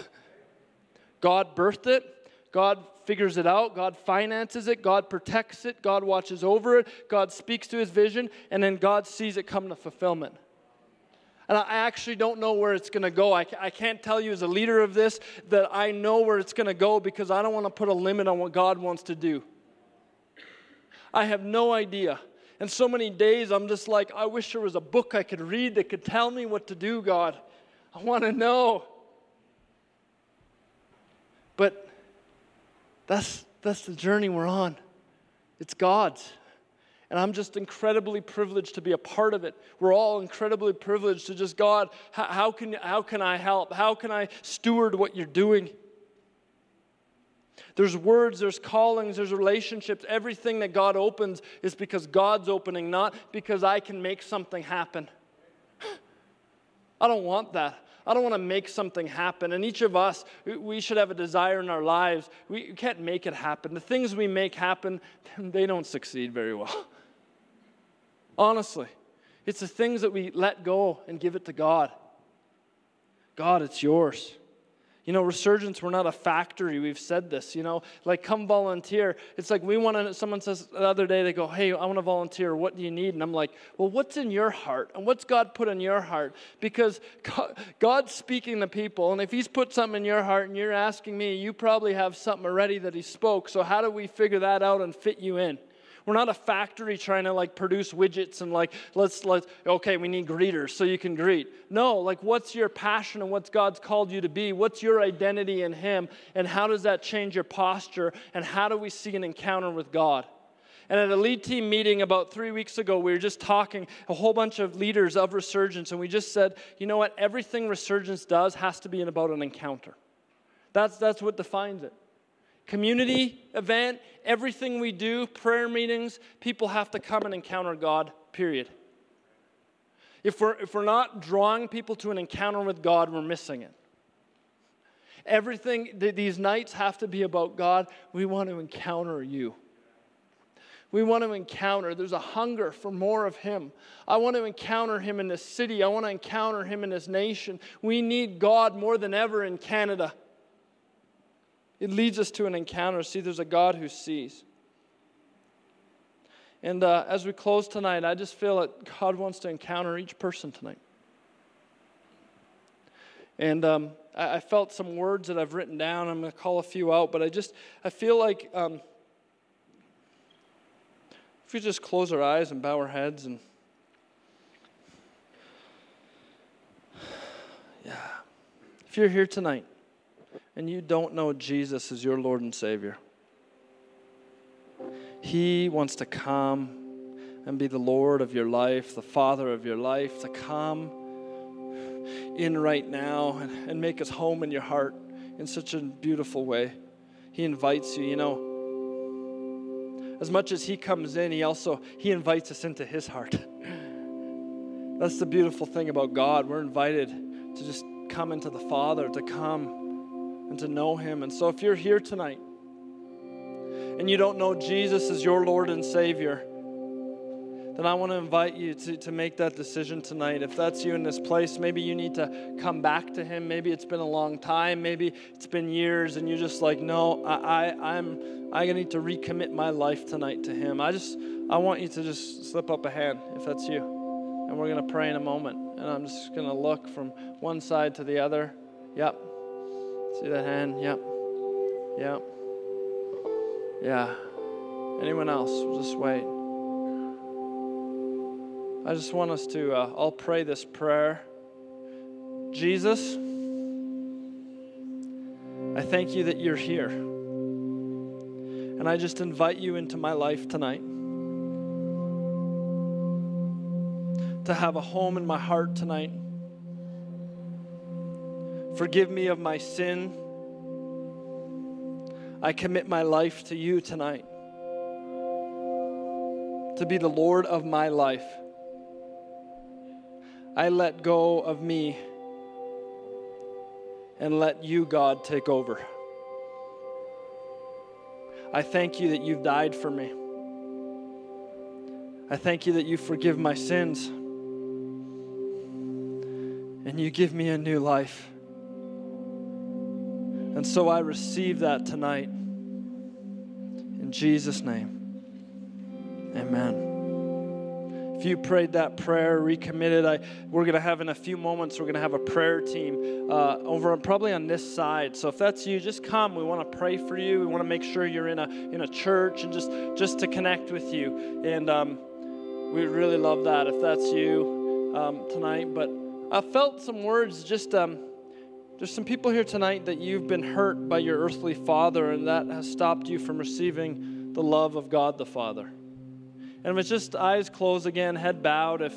God birthed it, God figures it out, God finances it, God protects it, God watches over it, God speaks to his vision, and then God sees it come to fulfillment. And I actually don't know where it's going to go. I, I can't tell you as a leader of this that I know where it's going to go because I don't want to put a limit on what God wants to do. I have no idea. And so many days I'm just like, I wish there was a book I could read that could tell me what to do, God. I want to know. But that's, that's the journey we're on. It's God's. And I'm just incredibly privileged to be a part of it. We're all incredibly privileged to just, God, how, can, how can I help? How can I steward what you're doing? There's words, there's callings, there's relationships. Everything that God opens is because God's opening, not because I can make something happen. I don't want that. I don't want to make something happen. And each of us, we should have a desire in our lives. We can't make it happen. The things we make happen, they don't succeed very well. Honestly, it's the things that we let go and give it to God. God, it's yours. You know, resurgence, we're not a factory. We've said this, you know, like come volunteer. It's like we want to, someone says the other day, they go, hey, I want to volunteer. What do you need? And I'm like, well, what's in your heart? And what's God put in your heart? Because God, God's speaking to people. And if He's put something in your heart and you're asking me, you probably have something already that He spoke. So how do we figure that out and fit you in? We're not a factory trying to like produce widgets and like, let's, let's, okay, we need greeters so you can greet. No, like, what's your passion and what's God's called you to be? What's your identity in Him? And how does that change your posture? And how do we see an encounter with God? And at a lead team meeting about three weeks ago, we were just talking, a whole bunch of leaders of Resurgence, and we just said, you know what? Everything Resurgence does has to be about an encounter. That's, that's what defines it community event, everything we do, prayer meetings, people have to come and encounter God, period. If we're, if we're not drawing people to an encounter with God, we're missing it. Everything, th- these nights have to be about God. We want to encounter you. We want to encounter. There's a hunger for more of Him. I want to encounter Him in this city. I want to encounter Him in this nation. We need God more than ever in Canada. It leads us to an encounter. See, there's a God who sees. And uh, as we close tonight, I just feel that God wants to encounter each person tonight. And um, I, I, felt some words that I've written down. I'm going to call a few out, but I just I feel like um, if we just close our eyes and bow our heads and yeah, if you're here tonight and you don't know Jesus as your Lord and Savior. He wants to come and be the Lord of your life, the Father of your life, to come in right now and, and make his home in your heart in such a beautiful way. He invites you, you know. As much as he comes in, he also he invites us into his heart. That's the beautiful thing about God. We're invited to just come into the Father, to come and to know him. And so if you're here tonight and you don't know Jesus as your Lord and Savior, then I want to invite you to, to make that decision tonight. If that's you in this place, maybe you need to come back to Him. Maybe it's been a long time. Maybe it's been years, and you're just like, no, I, I, I'm, I need to recommit my life tonight to Him. I just, I want you to just slip up a hand if that's you. And we're going to pray in a moment. And I'm just going to look from one side to the other. Yep. See that hand? Yep. Yep. Yeah. Anyone else? Just wait. I just want us to uh, all pray this prayer. Jesus, I thank you that you're here. And I just invite you into my life tonight to have a home in my heart tonight. Forgive me of my sin. I commit my life to you tonight to be the Lord of my life. I let go of me and let you, God, take over. I thank you that you've died for me. I thank you that you forgive my sins and you give me a new life. And so I receive that tonight. In Jesus' name, amen. If you prayed that prayer, recommitted, I, we're going to have in a few moments, we're going to have a prayer team uh, over probably on this side. So if that's you, just come. We want to pray for you. We want to make sure you're in a, in a church and just, just to connect with you. And um, we really love that if that's you um, tonight. But I felt some words just. Um, there's some people here tonight that you've been hurt by your earthly father, and that has stopped you from receiving the love of God the Father. And if it's just eyes closed again, head bowed, if,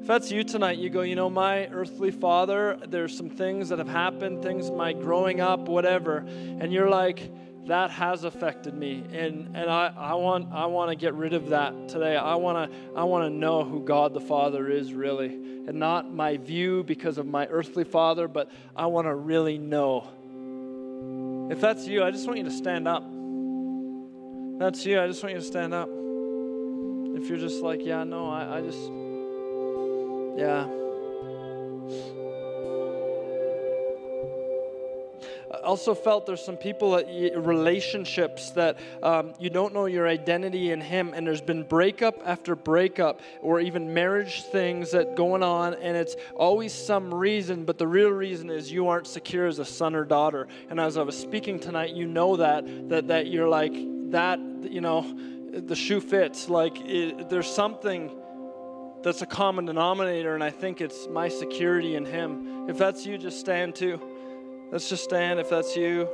if that's you tonight, you go, you know, my earthly father, there's some things that have happened, things my growing up, whatever, and you're like, that has affected me and, and I, I want I want to get rid of that today. I want to I want to know who God the Father is really and not my view because of my earthly father, but I want to really know. If that's you, I just want you to stand up. If that's you, I just want you to stand up. If you're just like, yeah, no, I, I just yeah. Also felt there's some people, relationships that um, you don't know your identity in Him, and there's been breakup after breakup, or even marriage things that going on, and it's always some reason, but the real reason is you aren't secure as a son or daughter. And as I was speaking tonight, you know that that that you're like that, you know, the shoe fits. Like it, there's something that's a common denominator, and I think it's my security in Him. If that's you, just stand too. Let's just stand if that's you.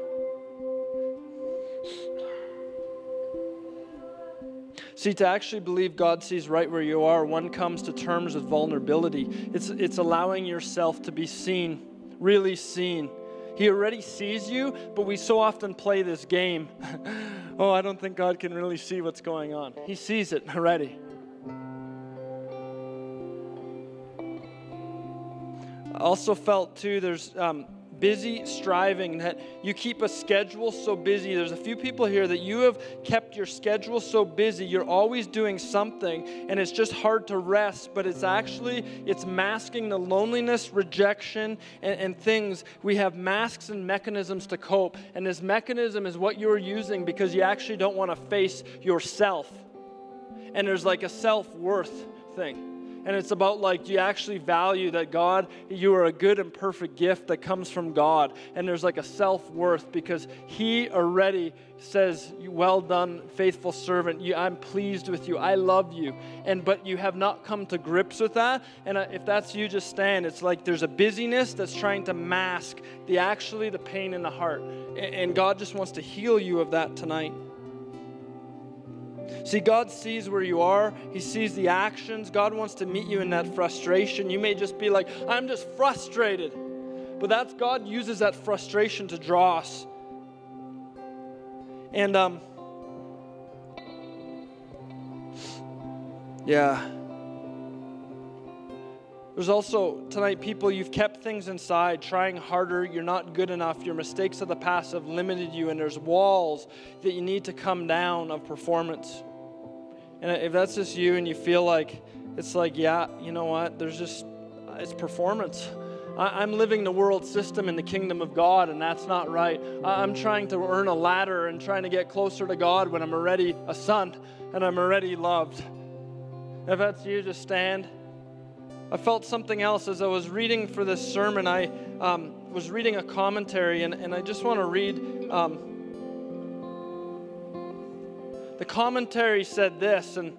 See, to actually believe God sees right where you are, one comes to terms with vulnerability. It's, it's allowing yourself to be seen, really seen. He already sees you, but we so often play this game. oh, I don't think God can really see what's going on. He sees it already. I also felt, too, there's um, busy striving, that you keep a schedule so busy. There's a few people here that you have kept your schedule so busy. You're always doing something and it's just hard to rest, but it's actually it's masking the loneliness, rejection, and, and things. We have masks and mechanisms to cope. And this mechanism is what you're using because you actually don't want to face yourself. And there's like a self-worth thing and it's about like you actually value that God, you are a good and perfect gift that comes from God. And there's like a self worth because He already says, Well done, faithful servant. You, I'm pleased with you. I love you. And but you have not come to grips with that. And uh, if that's you, just stand. It's like there's a busyness that's trying to mask the actually the pain in the heart. And God just wants to heal you of that tonight. See, God sees where you are, He sees the actions. God wants to meet you in that frustration. You may just be like, I'm just frustrated. But that's God uses that frustration to draw us. And, um, yeah. There's also tonight people you've kept things inside, trying harder, you're not good enough, your mistakes of the past have limited you, and there's walls that you need to come down of performance. And if that's just you and you feel like it's like, yeah, you know what, there's just, it's performance. I'm living the world system in the kingdom of God, and that's not right. I'm trying to earn a ladder and trying to get closer to God when I'm already a son and I'm already loved. If that's you, just stand. I felt something else as I was reading for this sermon. I um, was reading a commentary, and, and I just want to read. Um, the commentary said this, and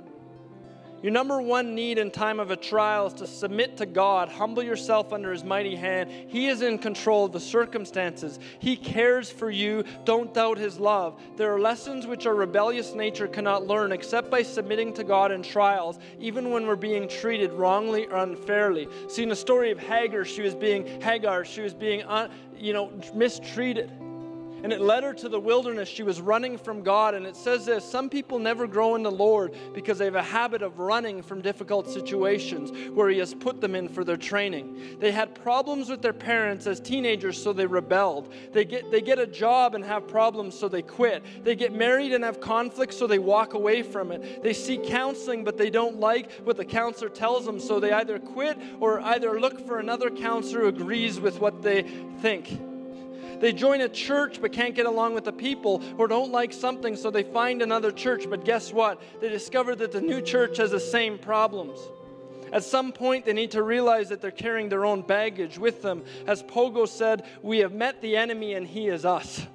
your number one need in time of a trial is to submit to God, humble yourself under His mighty hand. He is in control of the circumstances. He cares for you. Don't doubt His love. There are lessons which our rebellious nature cannot learn except by submitting to God in trials, even when we're being treated wrongly or unfairly. See, in the story of Hagar, she was being Hagar, she was being, uh, you know, mistreated. And it led her to the wilderness. She was running from God. And it says this some people never grow in the Lord because they have a habit of running from difficult situations where He has put them in for their training. They had problems with their parents as teenagers, so they rebelled. They get, they get a job and have problems, so they quit. They get married and have conflicts, so they walk away from it. They seek counseling, but they don't like what the counselor tells them, so they either quit or either look for another counselor who agrees with what they think. They join a church but can't get along with the people or don't like something, so they find another church. But guess what? They discover that the new church has the same problems. At some point, they need to realize that they're carrying their own baggage with them. As Pogo said, we have met the enemy and he is us.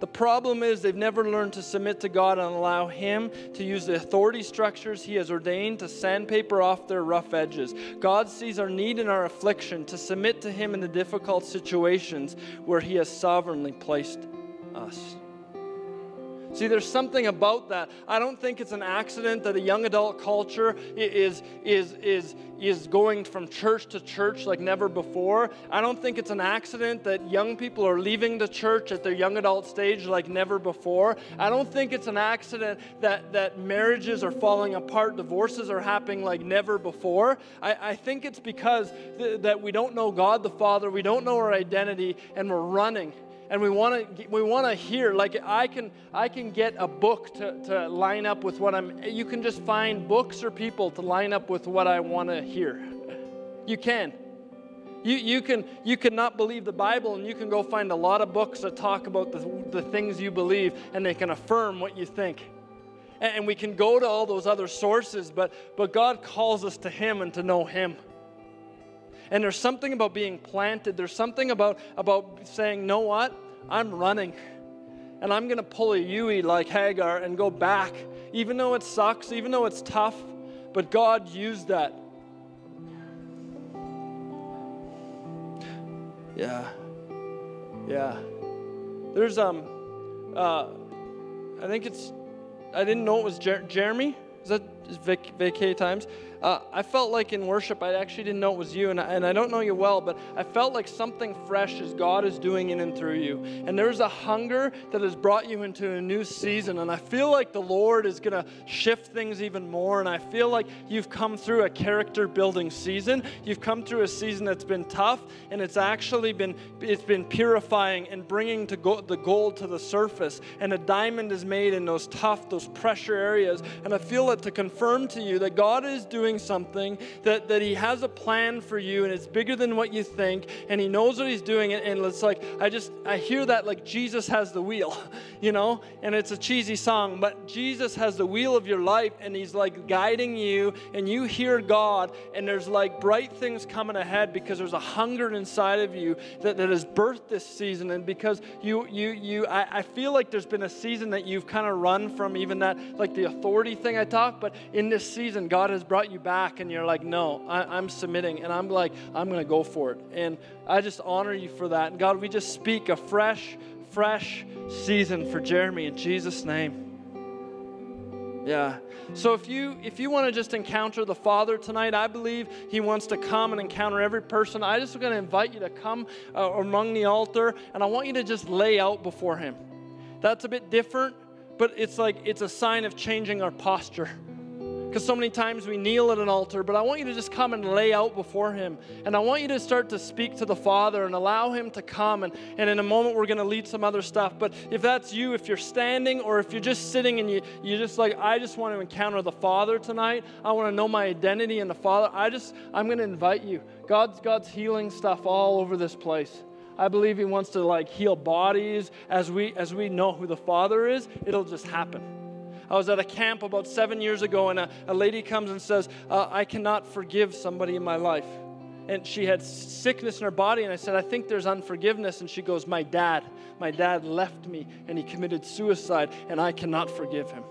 The problem is they've never learned to submit to God and allow Him to use the authority structures He has ordained to sandpaper off their rough edges. God sees our need and our affliction to submit to Him in the difficult situations where He has sovereignly placed us. See, there's something about that. I don't think it's an accident that a young adult culture is, is, is, is going from church to church like never before. I don't think it's an accident that young people are leaving the church at their young adult stage like never before. I don't think it's an accident that, that marriages are falling apart, divorces are happening like never before. I, I think it's because th- that we don't know God the Father, we don't know our identity, and we're running and we want to we want to hear like i can i can get a book to, to line up with what i'm you can just find books or people to line up with what i want to hear. You can. You, you can you can not believe the bible and you can go find a lot of books that talk about the, the things you believe and they can affirm what you think. And, and we can go to all those other sources but but god calls us to him and to know him and there's something about being planted. There's something about, about saying, know what? I'm running. And I'm going to pull a Yui like Hagar and go back, even though it sucks, even though it's tough. But God used that. Yeah. Yeah. There's, um, uh, I think it's, I didn't know it was Jer- Jeremy. Is that vac- vacay times? uh, I felt like in worship, I actually didn't know it was you, and I, and I don't know you well, but I felt like something fresh as God is doing in and through you. And there's a hunger that has brought you into a new season, and I feel like the Lord is going to shift things even more. And I feel like you've come through a character building season. You've come through a season that's been tough, and it's actually been it's been purifying and bringing to go, the gold to the surface. And a diamond is made in those tough, those pressure areas. And I feel it to confirm to you that God is doing something, that, that He has a plan for you and it's bigger than what you think, and He knows what He's doing. And, and it's like, I just, I hear that like Jesus has the wheel, you know? And it's a cheesy song, but Jesus has the wheel of your life and He's like guiding you, and you hear God, and there's like bright things coming ahead because there's a hunger inside of you that, that has birthed this season. And because you, you, you, I, I feel like there's been a season that you've kind of run from even that, like the authority thing I talk, but in this season, God has brought you back and you're like, no, I, am submitting. And I'm like, I'm going to go for it. And I just honor you for that. And God, we just speak a fresh, fresh season for Jeremy in Jesus' name. Yeah. So if you if you want to just encounter the Father tonight, I believe He wants to come and encounter every person. I just going to invite you to come uh, among the altar, and I want you to just lay out before Him. That's a bit different, but it's like it's a sign of changing our posture because so many times we kneel at an altar, but I want you to just come and lay out before Him. And I want you to start to speak to the Father and allow Him to come. And, and in a moment, we're going to lead some other stuff. But if that's you, if you're standing or if you're just sitting and you, you just like, I just want to encounter the Father tonight, I want to know my identity in the Father, I just, I'm going to invite you. God's, God's healing stuff all over this place. I believe He wants to like heal bodies as we, as we know who the Father is, it'll just happen. I was at a camp about seven years ago, and a, a lady comes and says, uh, I cannot forgive somebody in my life. And she had sickness in her body, and I said, I think there's unforgiveness. And she goes, My dad, my dad left me, and he committed suicide, and I cannot forgive him.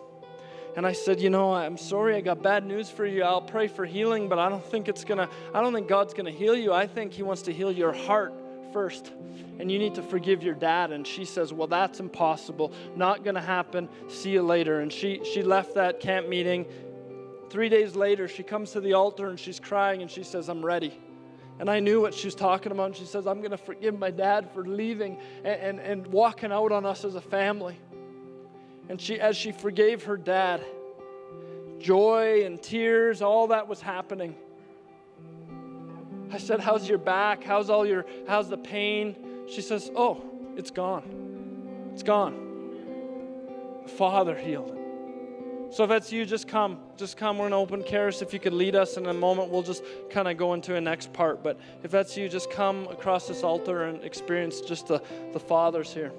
And I said, You know, I'm sorry, I got bad news for you. I'll pray for healing, but I don't think it's gonna, I don't think God's gonna heal you. I think He wants to heal your heart first and you need to forgive your dad. And she says, Well, that's impossible. Not going to happen. See you later. And she, she left that camp meeting. Three days later, she comes to the altar and she's crying and she says, I'm ready. And I knew what she was talking about. And she says, I'm going to forgive my dad for leaving and, and, and walking out on us as a family. And she, as she forgave her dad, joy and tears, all that was happening. I said, How's your back? How's all your, how's the pain? She says, Oh, it's gone. It's gone. The Father healed it. So if that's you, just come. Just come. We're an open Karis. If you could lead us in a moment, we'll just kind of go into a next part. But if that's you, just come across this altar and experience just the, the Father's here.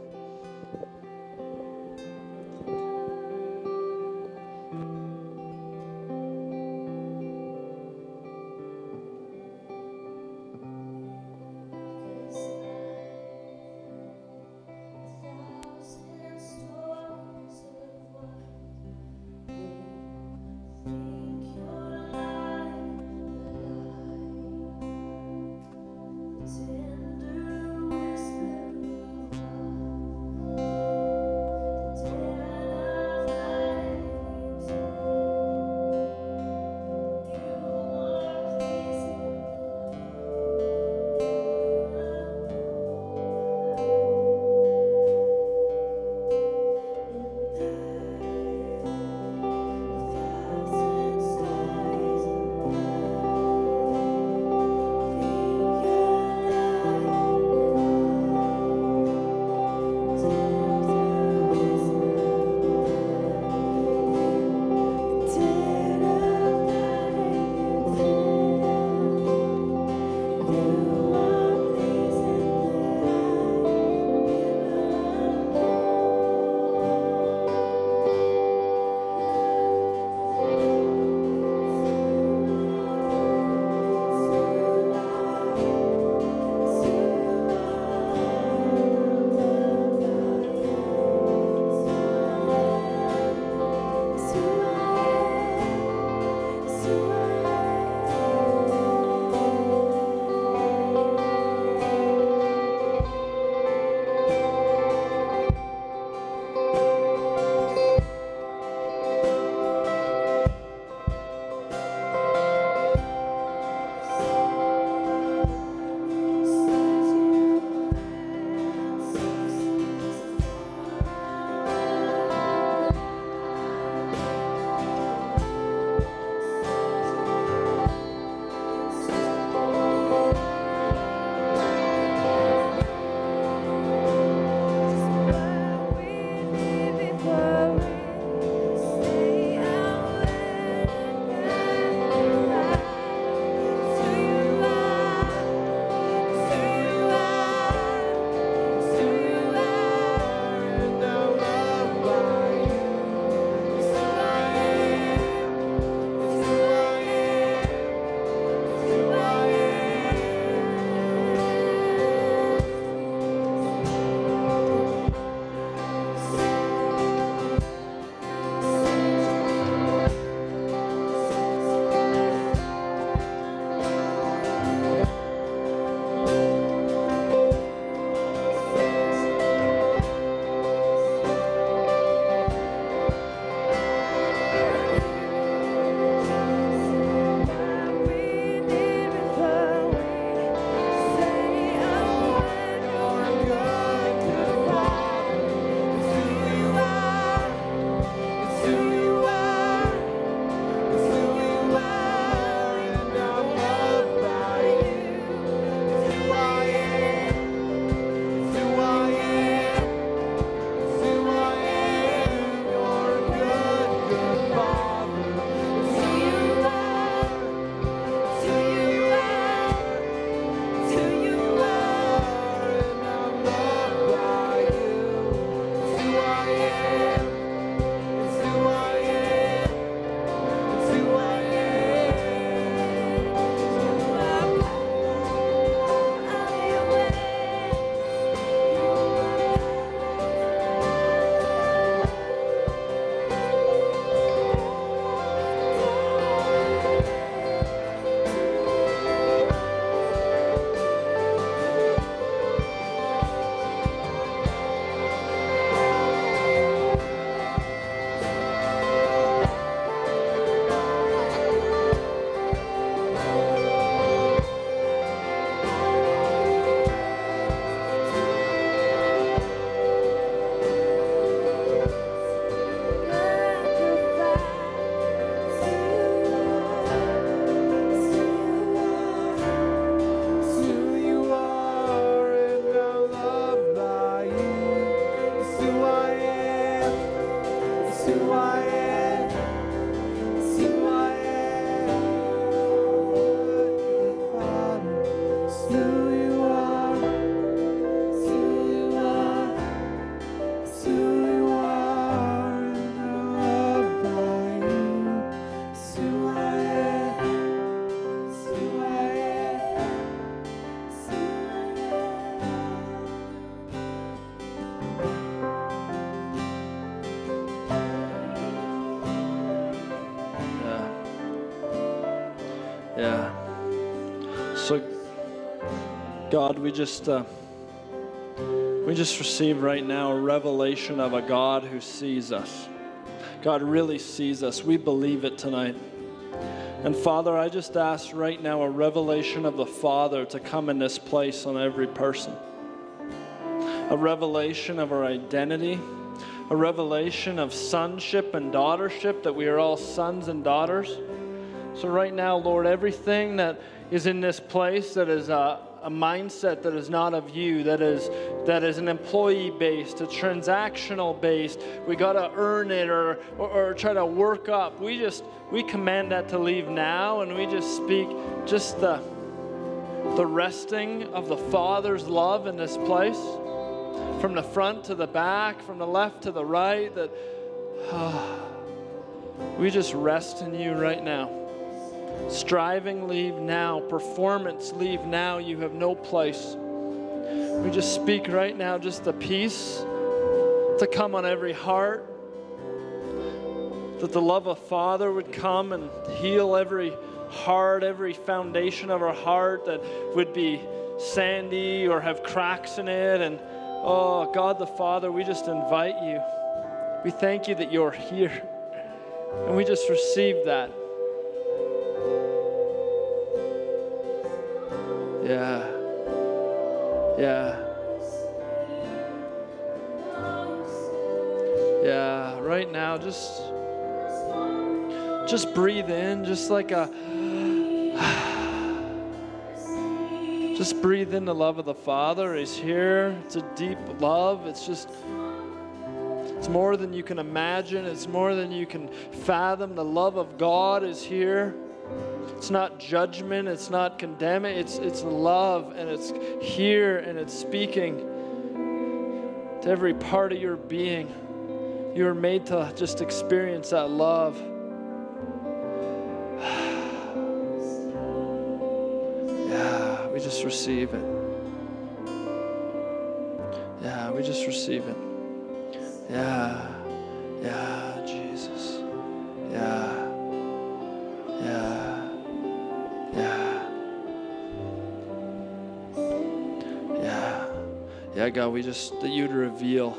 to us. We just uh, we just receive right now a revelation of a God who sees us. God really sees us. We believe it tonight. And Father, I just ask right now a revelation of the Father to come in this place on every person. A revelation of our identity, a revelation of sonship and daughtership, that we are all sons and daughters. So, right now, Lord, everything that is in this place that is a, a mindset that is not of you, that is, that is an employee based, a transactional based, we got to earn it or, or, or try to work up. We just, we command that to leave now and we just speak just the, the resting of the Father's love in this place from the front to the back, from the left to the right, that uh, we just rest in you right now. Striving, leave now. Performance, leave now. You have no place. We just speak right now, just the peace to come on every heart. That the love of Father would come and heal every heart, every foundation of our heart that would be sandy or have cracks in it. And oh, God the Father, we just invite you. We thank you that you're here. And we just receive that. Yeah. Yeah. Yeah, right now just just breathe in just like a just breathe in the love of the Father. He's here. It's a deep love. It's just it's more than you can imagine. It's more than you can fathom. The love of God is here. It's not judgment, it's not condemning, it's, it's love, and it's here and it's speaking to every part of your being. You are made to just experience that love. yeah, we just receive it. Yeah, we just receive it. Yeah, yeah, Jesus. Yeah. Yeah. God, we just, that you'd reveal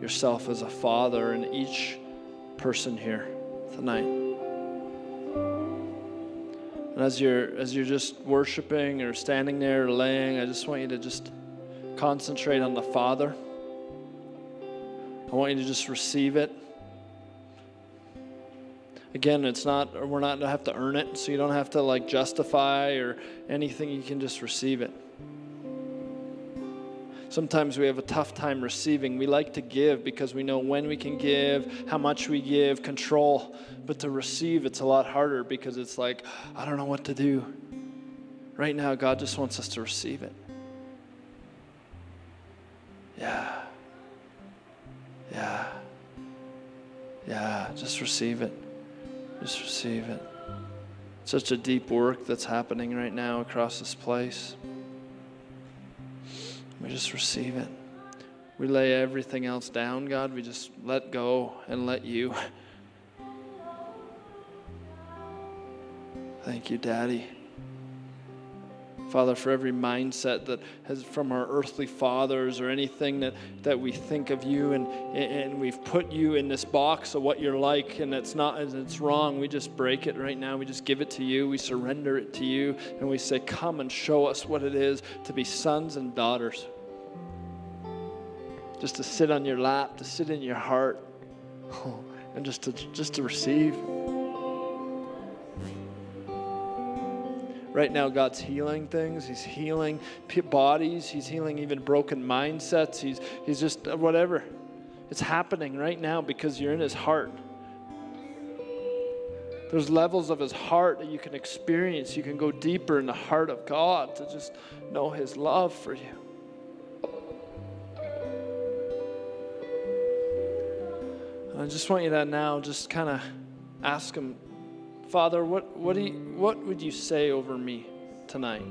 yourself as a father in each person here tonight. And as you're as you're just worshiping or standing there or laying, I just want you to just concentrate on the Father. I want you to just receive it. Again, it's not, we're not to have to earn it, so you don't have to like justify or anything. You can just receive it. Sometimes we have a tough time receiving. We like to give because we know when we can give, how much we give, control. But to receive, it's a lot harder because it's like, I don't know what to do. Right now, God just wants us to receive it. Yeah. Yeah. Yeah. Just receive it. Just receive it. Such a deep work that's happening right now across this place. We just receive it. We lay everything else down, God. We just let go and let you. Thank you, Daddy. Father, for every mindset that has from our earthly fathers or anything that, that we think of you and, and we've put you in this box of what you're like and it's not and it's wrong, we just break it right now. We just give it to you. We surrender it to you and we say, Come and show us what it is to be sons and daughters. Just to sit on your lap, to sit in your heart, and just to just to receive. Right now, God's healing things. He's healing bodies. He's healing even broken mindsets. He's, he's just uh, whatever. It's happening right now because you're in His heart. There's levels of His heart that you can experience. You can go deeper in the heart of God to just know His love for you. I just want you to now just kind of ask Him Father, what, what, do you, what would you say over me tonight?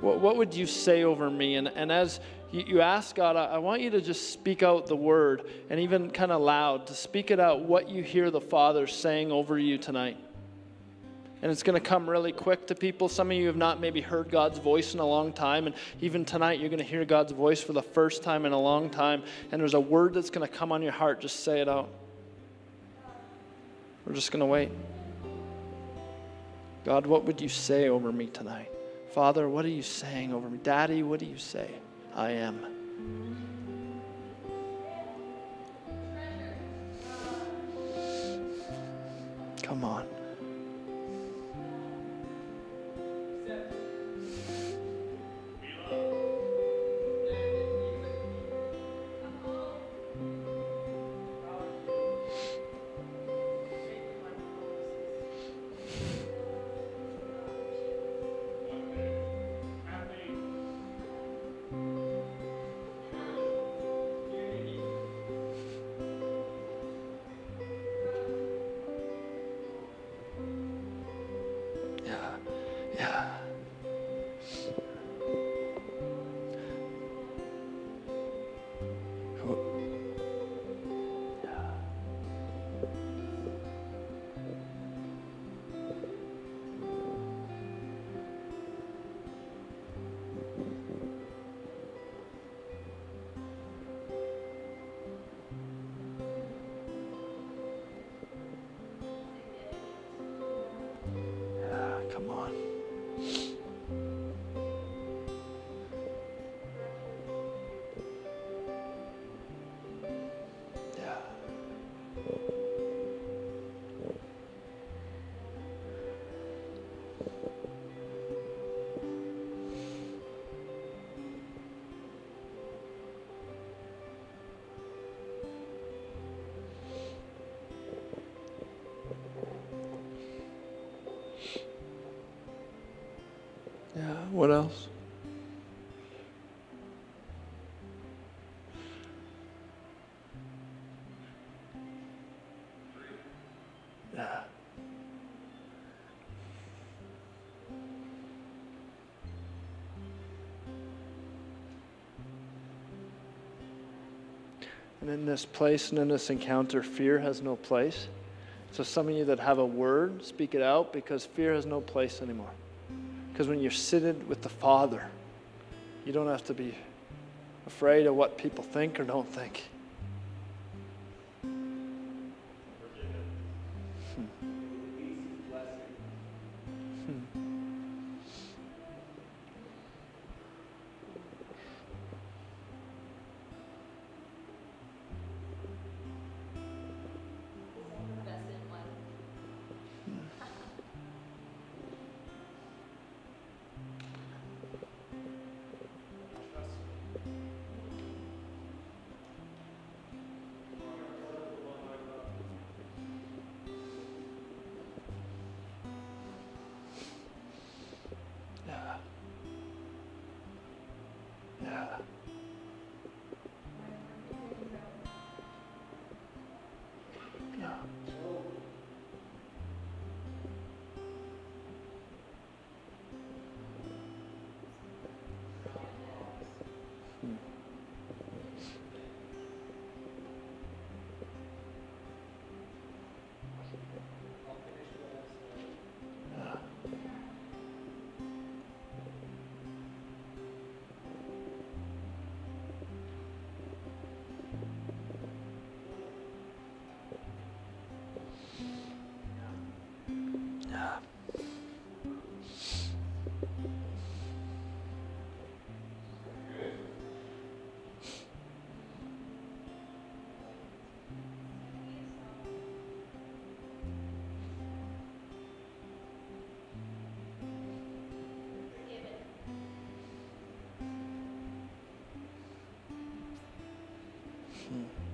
What, what would you say over me? And, and as you, you ask God, I, I want you to just speak out the word and even kind of loud to speak it out what you hear the Father saying over you tonight. And it's going to come really quick to people. Some of you have not maybe heard God's voice in a long time. And even tonight, you're going to hear God's voice for the first time in a long time. And there's a word that's going to come on your heart. Just say it out. We're just going to wait. God, what would you say over me tonight? Father, what are you saying over me? Daddy, what do you say? I am. Come on. What else? Yeah. And in this place and in this encounter, fear has no place. So, some of you that have a word, speak it out because fear has no place anymore. Because when you're seated with the Father, you don't have to be afraid of what people think or don't think. 嗯。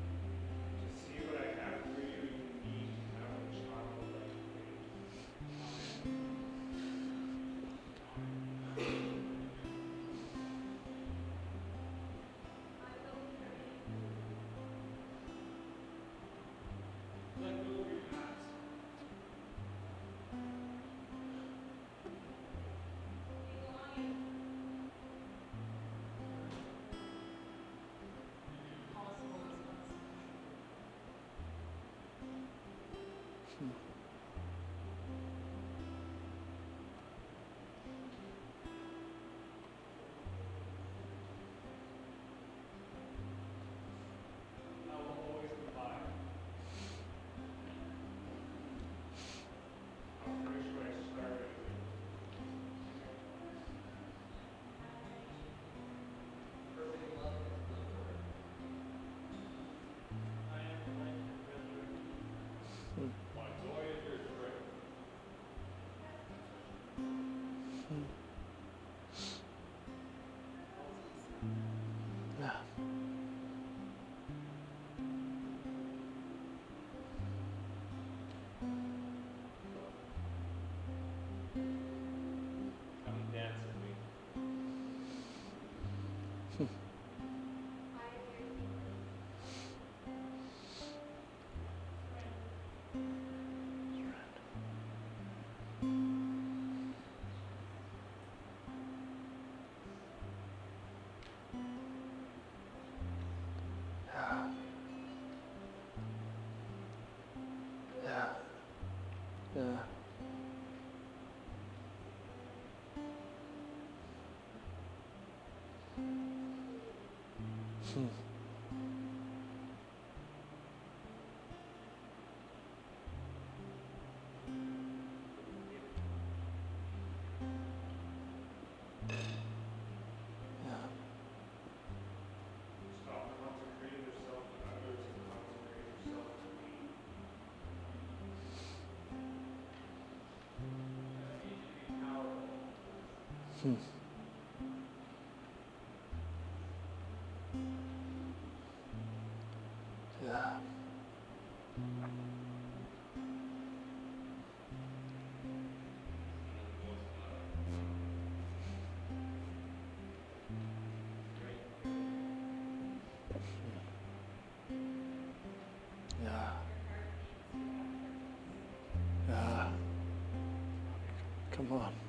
Hmm. Yeah. Yeah. Yeah. Come on.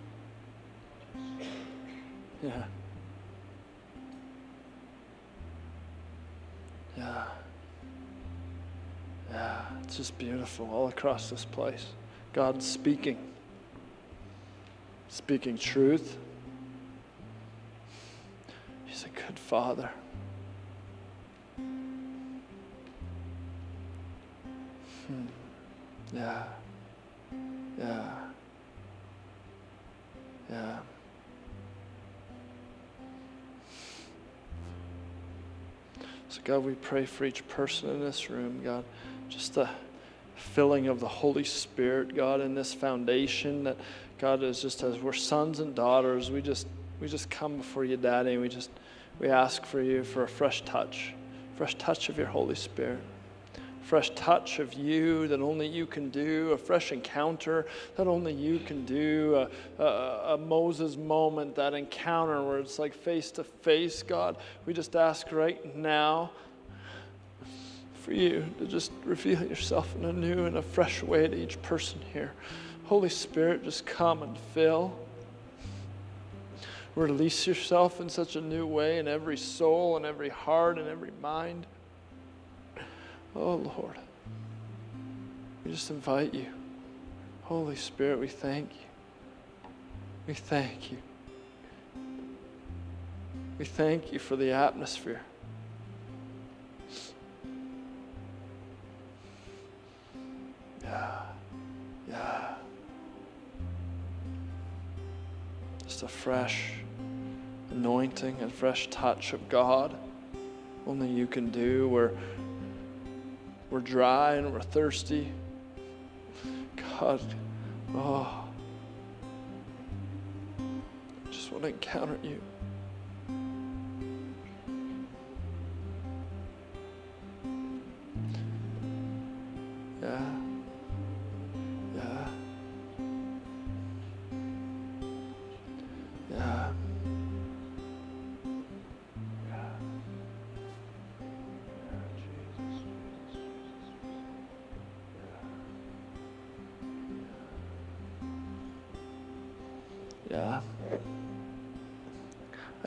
Yeah. Yeah. Yeah. It's just beautiful all across this place. God's speaking, speaking truth. He's a good father. God, we pray for each person in this room, God, just the filling of the Holy Spirit, God, in this foundation that, God, is just as we're sons and daughters, we just, we just come before you, Daddy, and we just, we ask for you for a fresh touch, fresh touch of your Holy Spirit fresh touch of you that only you can do, a fresh encounter that only you can do, a, a, a, Moses moment, that encounter where it's like face to face, God. We just ask right now for you to just reveal yourself in a new and a fresh way to each person here. Holy Spirit, just come and fill. Release yourself in such a new way in every soul and every heart and every mind. Oh, Lord. We just invite you. Holy Spirit, we thank you. We thank you. We thank you for the atmosphere. Yeah, yeah. Just a fresh anointing and fresh touch of God. Only you can do where we're dry and we're thirsty. God, oh, I just want to encounter you.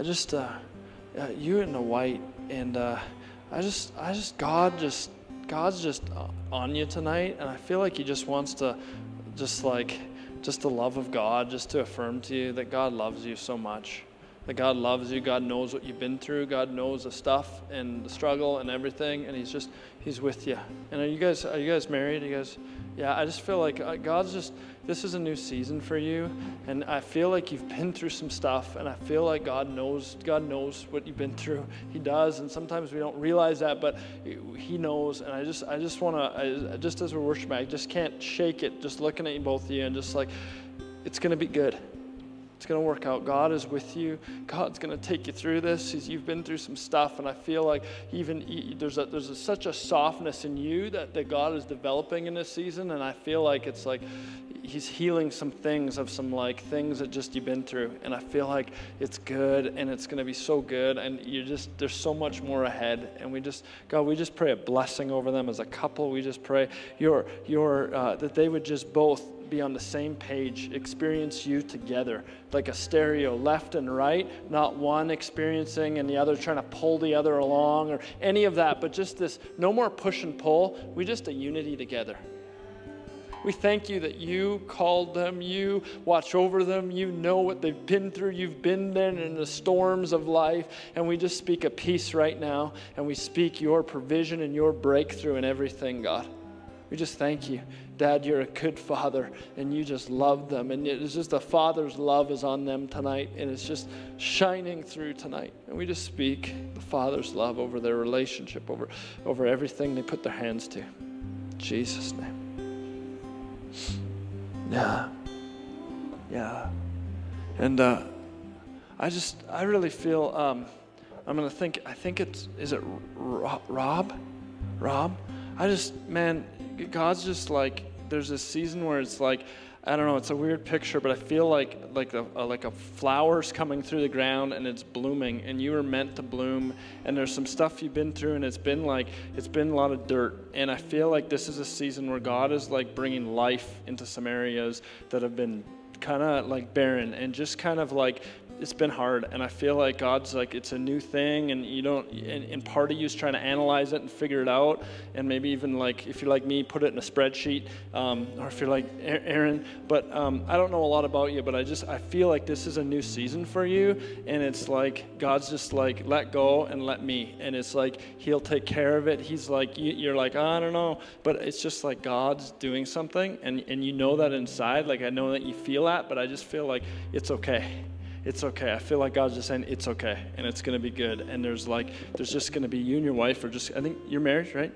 Just uh, uh, you in the white, and uh, I just, I just, God just, God's just on you tonight, and I feel like He just wants to, just like, just the love of God, just to affirm to you that God loves you so much that God loves you. God knows what you've been through. God knows the stuff and the struggle and everything, and He's just He's with you. And are you guys are you guys married? Are you guys? Yeah, I just feel like uh, God's just this is a new season for you, and I feel like you've been through some stuff, and I feel like God knows God knows what you've been through. He does, and sometimes we don't realize that, but He knows. And I just I just want to just as we're worshiping, I just can't shake it. Just looking at you both of you, and just like it's gonna be good It's going to work out. God is with you. God's going to take you through this. He's, you've been through some stuff, and I feel like even there's, a, there's a, such a softness in you that, that God is developing in this season, and I feel like it's like He's healing some things of some like things that just you've been through, and I feel like it's good, and it's going to be so good, and you just there's so much more ahead, and we just God, we just pray a blessing over them as a couple. We just pray your your uh, that they would just both be on the same page, experience you together, like a stereo, left and right, not one experiencing and the other trying to pull the other along or any of that, but just this no more push and pull. We just a unity together. We thank you that you called them, you watch over them, you know what they've been through, you've been there in the storms of life, and we just speak a peace right now, and we speak your provision and your breakthrough in everything, God. We just thank you. Dad, you're a good father and you just love them. And it's just the father's love is on them tonight and it's just shining through tonight. And we just speak the father's love over their relationship, over, over everything they put their hands to. In Jesus' name. Yeah. Yeah. And uh, I just, I really feel, um, I'm going to think, I think it's, is it Rob? Rob? I just, man, God's just like, there's this season where it's like, I don't know, it's a weird picture, but I feel like like a, a, like a flower's coming through the ground and it's blooming, and you were meant to bloom. And there's some stuff you've been through, and it's been like it's been a lot of dirt. And I feel like this is a season where God is like bringing life into some areas that have been kind of like barren and just kind of like it's been hard and i feel like god's like it's a new thing and you don't and, and, part of you is trying to analyze it and figure it out and maybe even like if you're like me put it in a spreadsheet um, or if you're like aaron but um, i don't know a lot about you but i just i feel like this is a new season for you and it's like god's just like let go and let me and it's like he'll take care of it. He's like you're like oh, i don't know but it's just like god's doing something and, and you know that inside like i know that you feel that but i just feel like it's okay it's okay. I feel like God's just saying it's okay and it's going to be good. And there's like, there's just going to be you and your wife or just, I think you're married, right?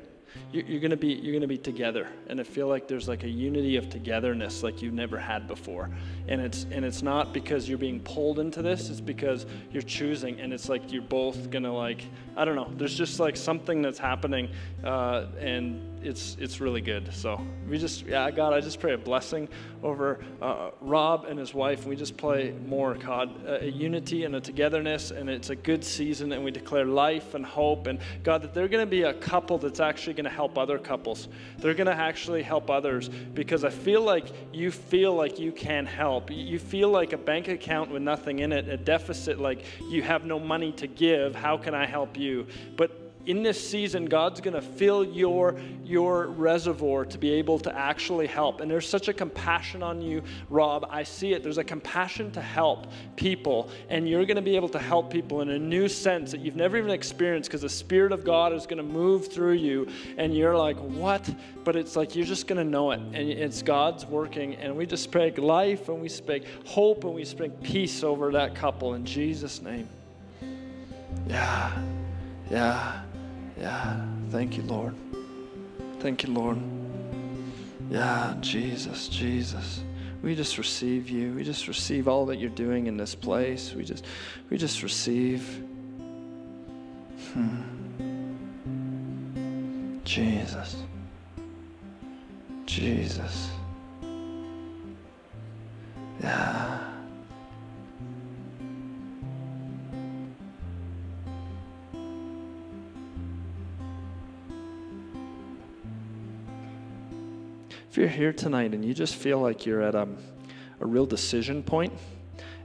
You're going to be you're going to be together, and I feel like there's like a unity of togetherness like you've never had before, and it's and it's not because you're being pulled into this; it's because you're choosing, and it's like you're both gonna like I don't know. There's just like something that's happening, uh, and it's it's really good. So we just yeah, God, I just pray a blessing over uh, Rob and his wife. We just pray more, God, a unity and a togetherness, and it's a good season. And we declare life and hope, and God, that they're going to be a couple that's actually going to help other couples. They're going to actually help others because I feel like you feel like you can help. You feel like a bank account with nothing in it, a deficit, like you have no money to give. How can I help you? But in this season, God's going to fill your, your reservoir to be able to actually help. And there's such a compassion on you, Rob. I see it. There's a compassion to help people. And you're going to be able to help people in a new sense that you've never even experienced because the Spirit of God is going to move through you. And you're like, what? But it's like you're just going to know it. And it's God's working. And we just speak life and we speak hope and we speak peace over that couple in Jesus' name. Yeah. Yeah. Yeah. Thank you, Lord. Thank you, Lord. Yeah, Jesus, Jesus. We just receive you. We just receive all that you're doing in this place. We just we just receive. Hmm. Jesus. Jesus. Yeah. If you're here tonight and you just feel like you're at a, um, a real decision point,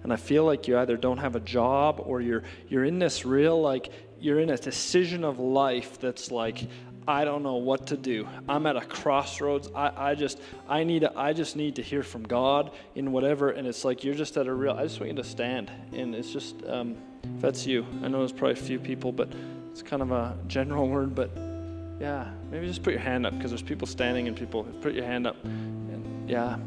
and I feel like you either don't have a job or you're you're in this real like you're in a decision of life that's like I don't know what to do. I'm at a crossroads. I, I just I need a, I just need to hear from God in whatever and it's like you're just at a real I just want you to stand and it's just um, if that's you. I know there's probably a few people but it's kind of a general word but yeah, maybe just put your hand up because there's people standing and people put your hand up. And yeah,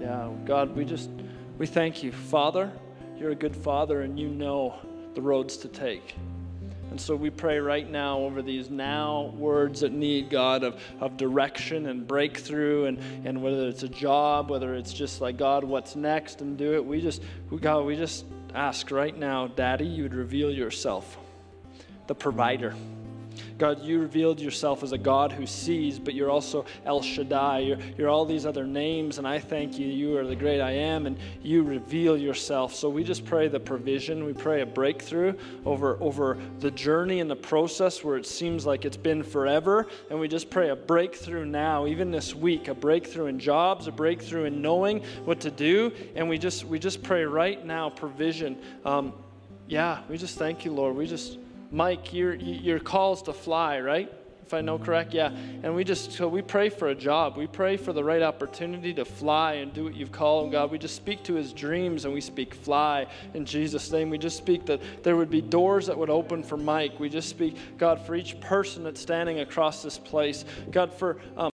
yeah, God, we just we thank you, Father. You're a good Father, and you know the roads to take. And so we pray right now over these now words that need, God, of, of direction and breakthrough, and, and whether it's a job, whether it's just like, God, what's next, and do it. We just, we, God, we just ask right now, Daddy, you would reveal yourself, the provider. God, you revealed yourself as a God who sees, but you're also El Shaddai. You're, you're all these other names, and I thank you. You are the great I am, and you reveal yourself. So we just pray the provision. We pray a breakthrough over, over the journey and the process where it seems like it's been forever. And we just pray a breakthrough now, even this week, a breakthrough in jobs, a breakthrough in knowing what to do. And we just, we just pray right now provision. Um, yeah, we just thank you, Lord. We just Mike, your, your call's to fly, right? If I know correct, yeah. And we just, so we pray for a job. We pray for the right opportunity to fly and do what you've called him, God. We just speak to his dreams and we speak fly in Jesus' name. We just speak that there would be doors that would open for Mike. We just speak, God, for each person that's standing across this place. God, for, um,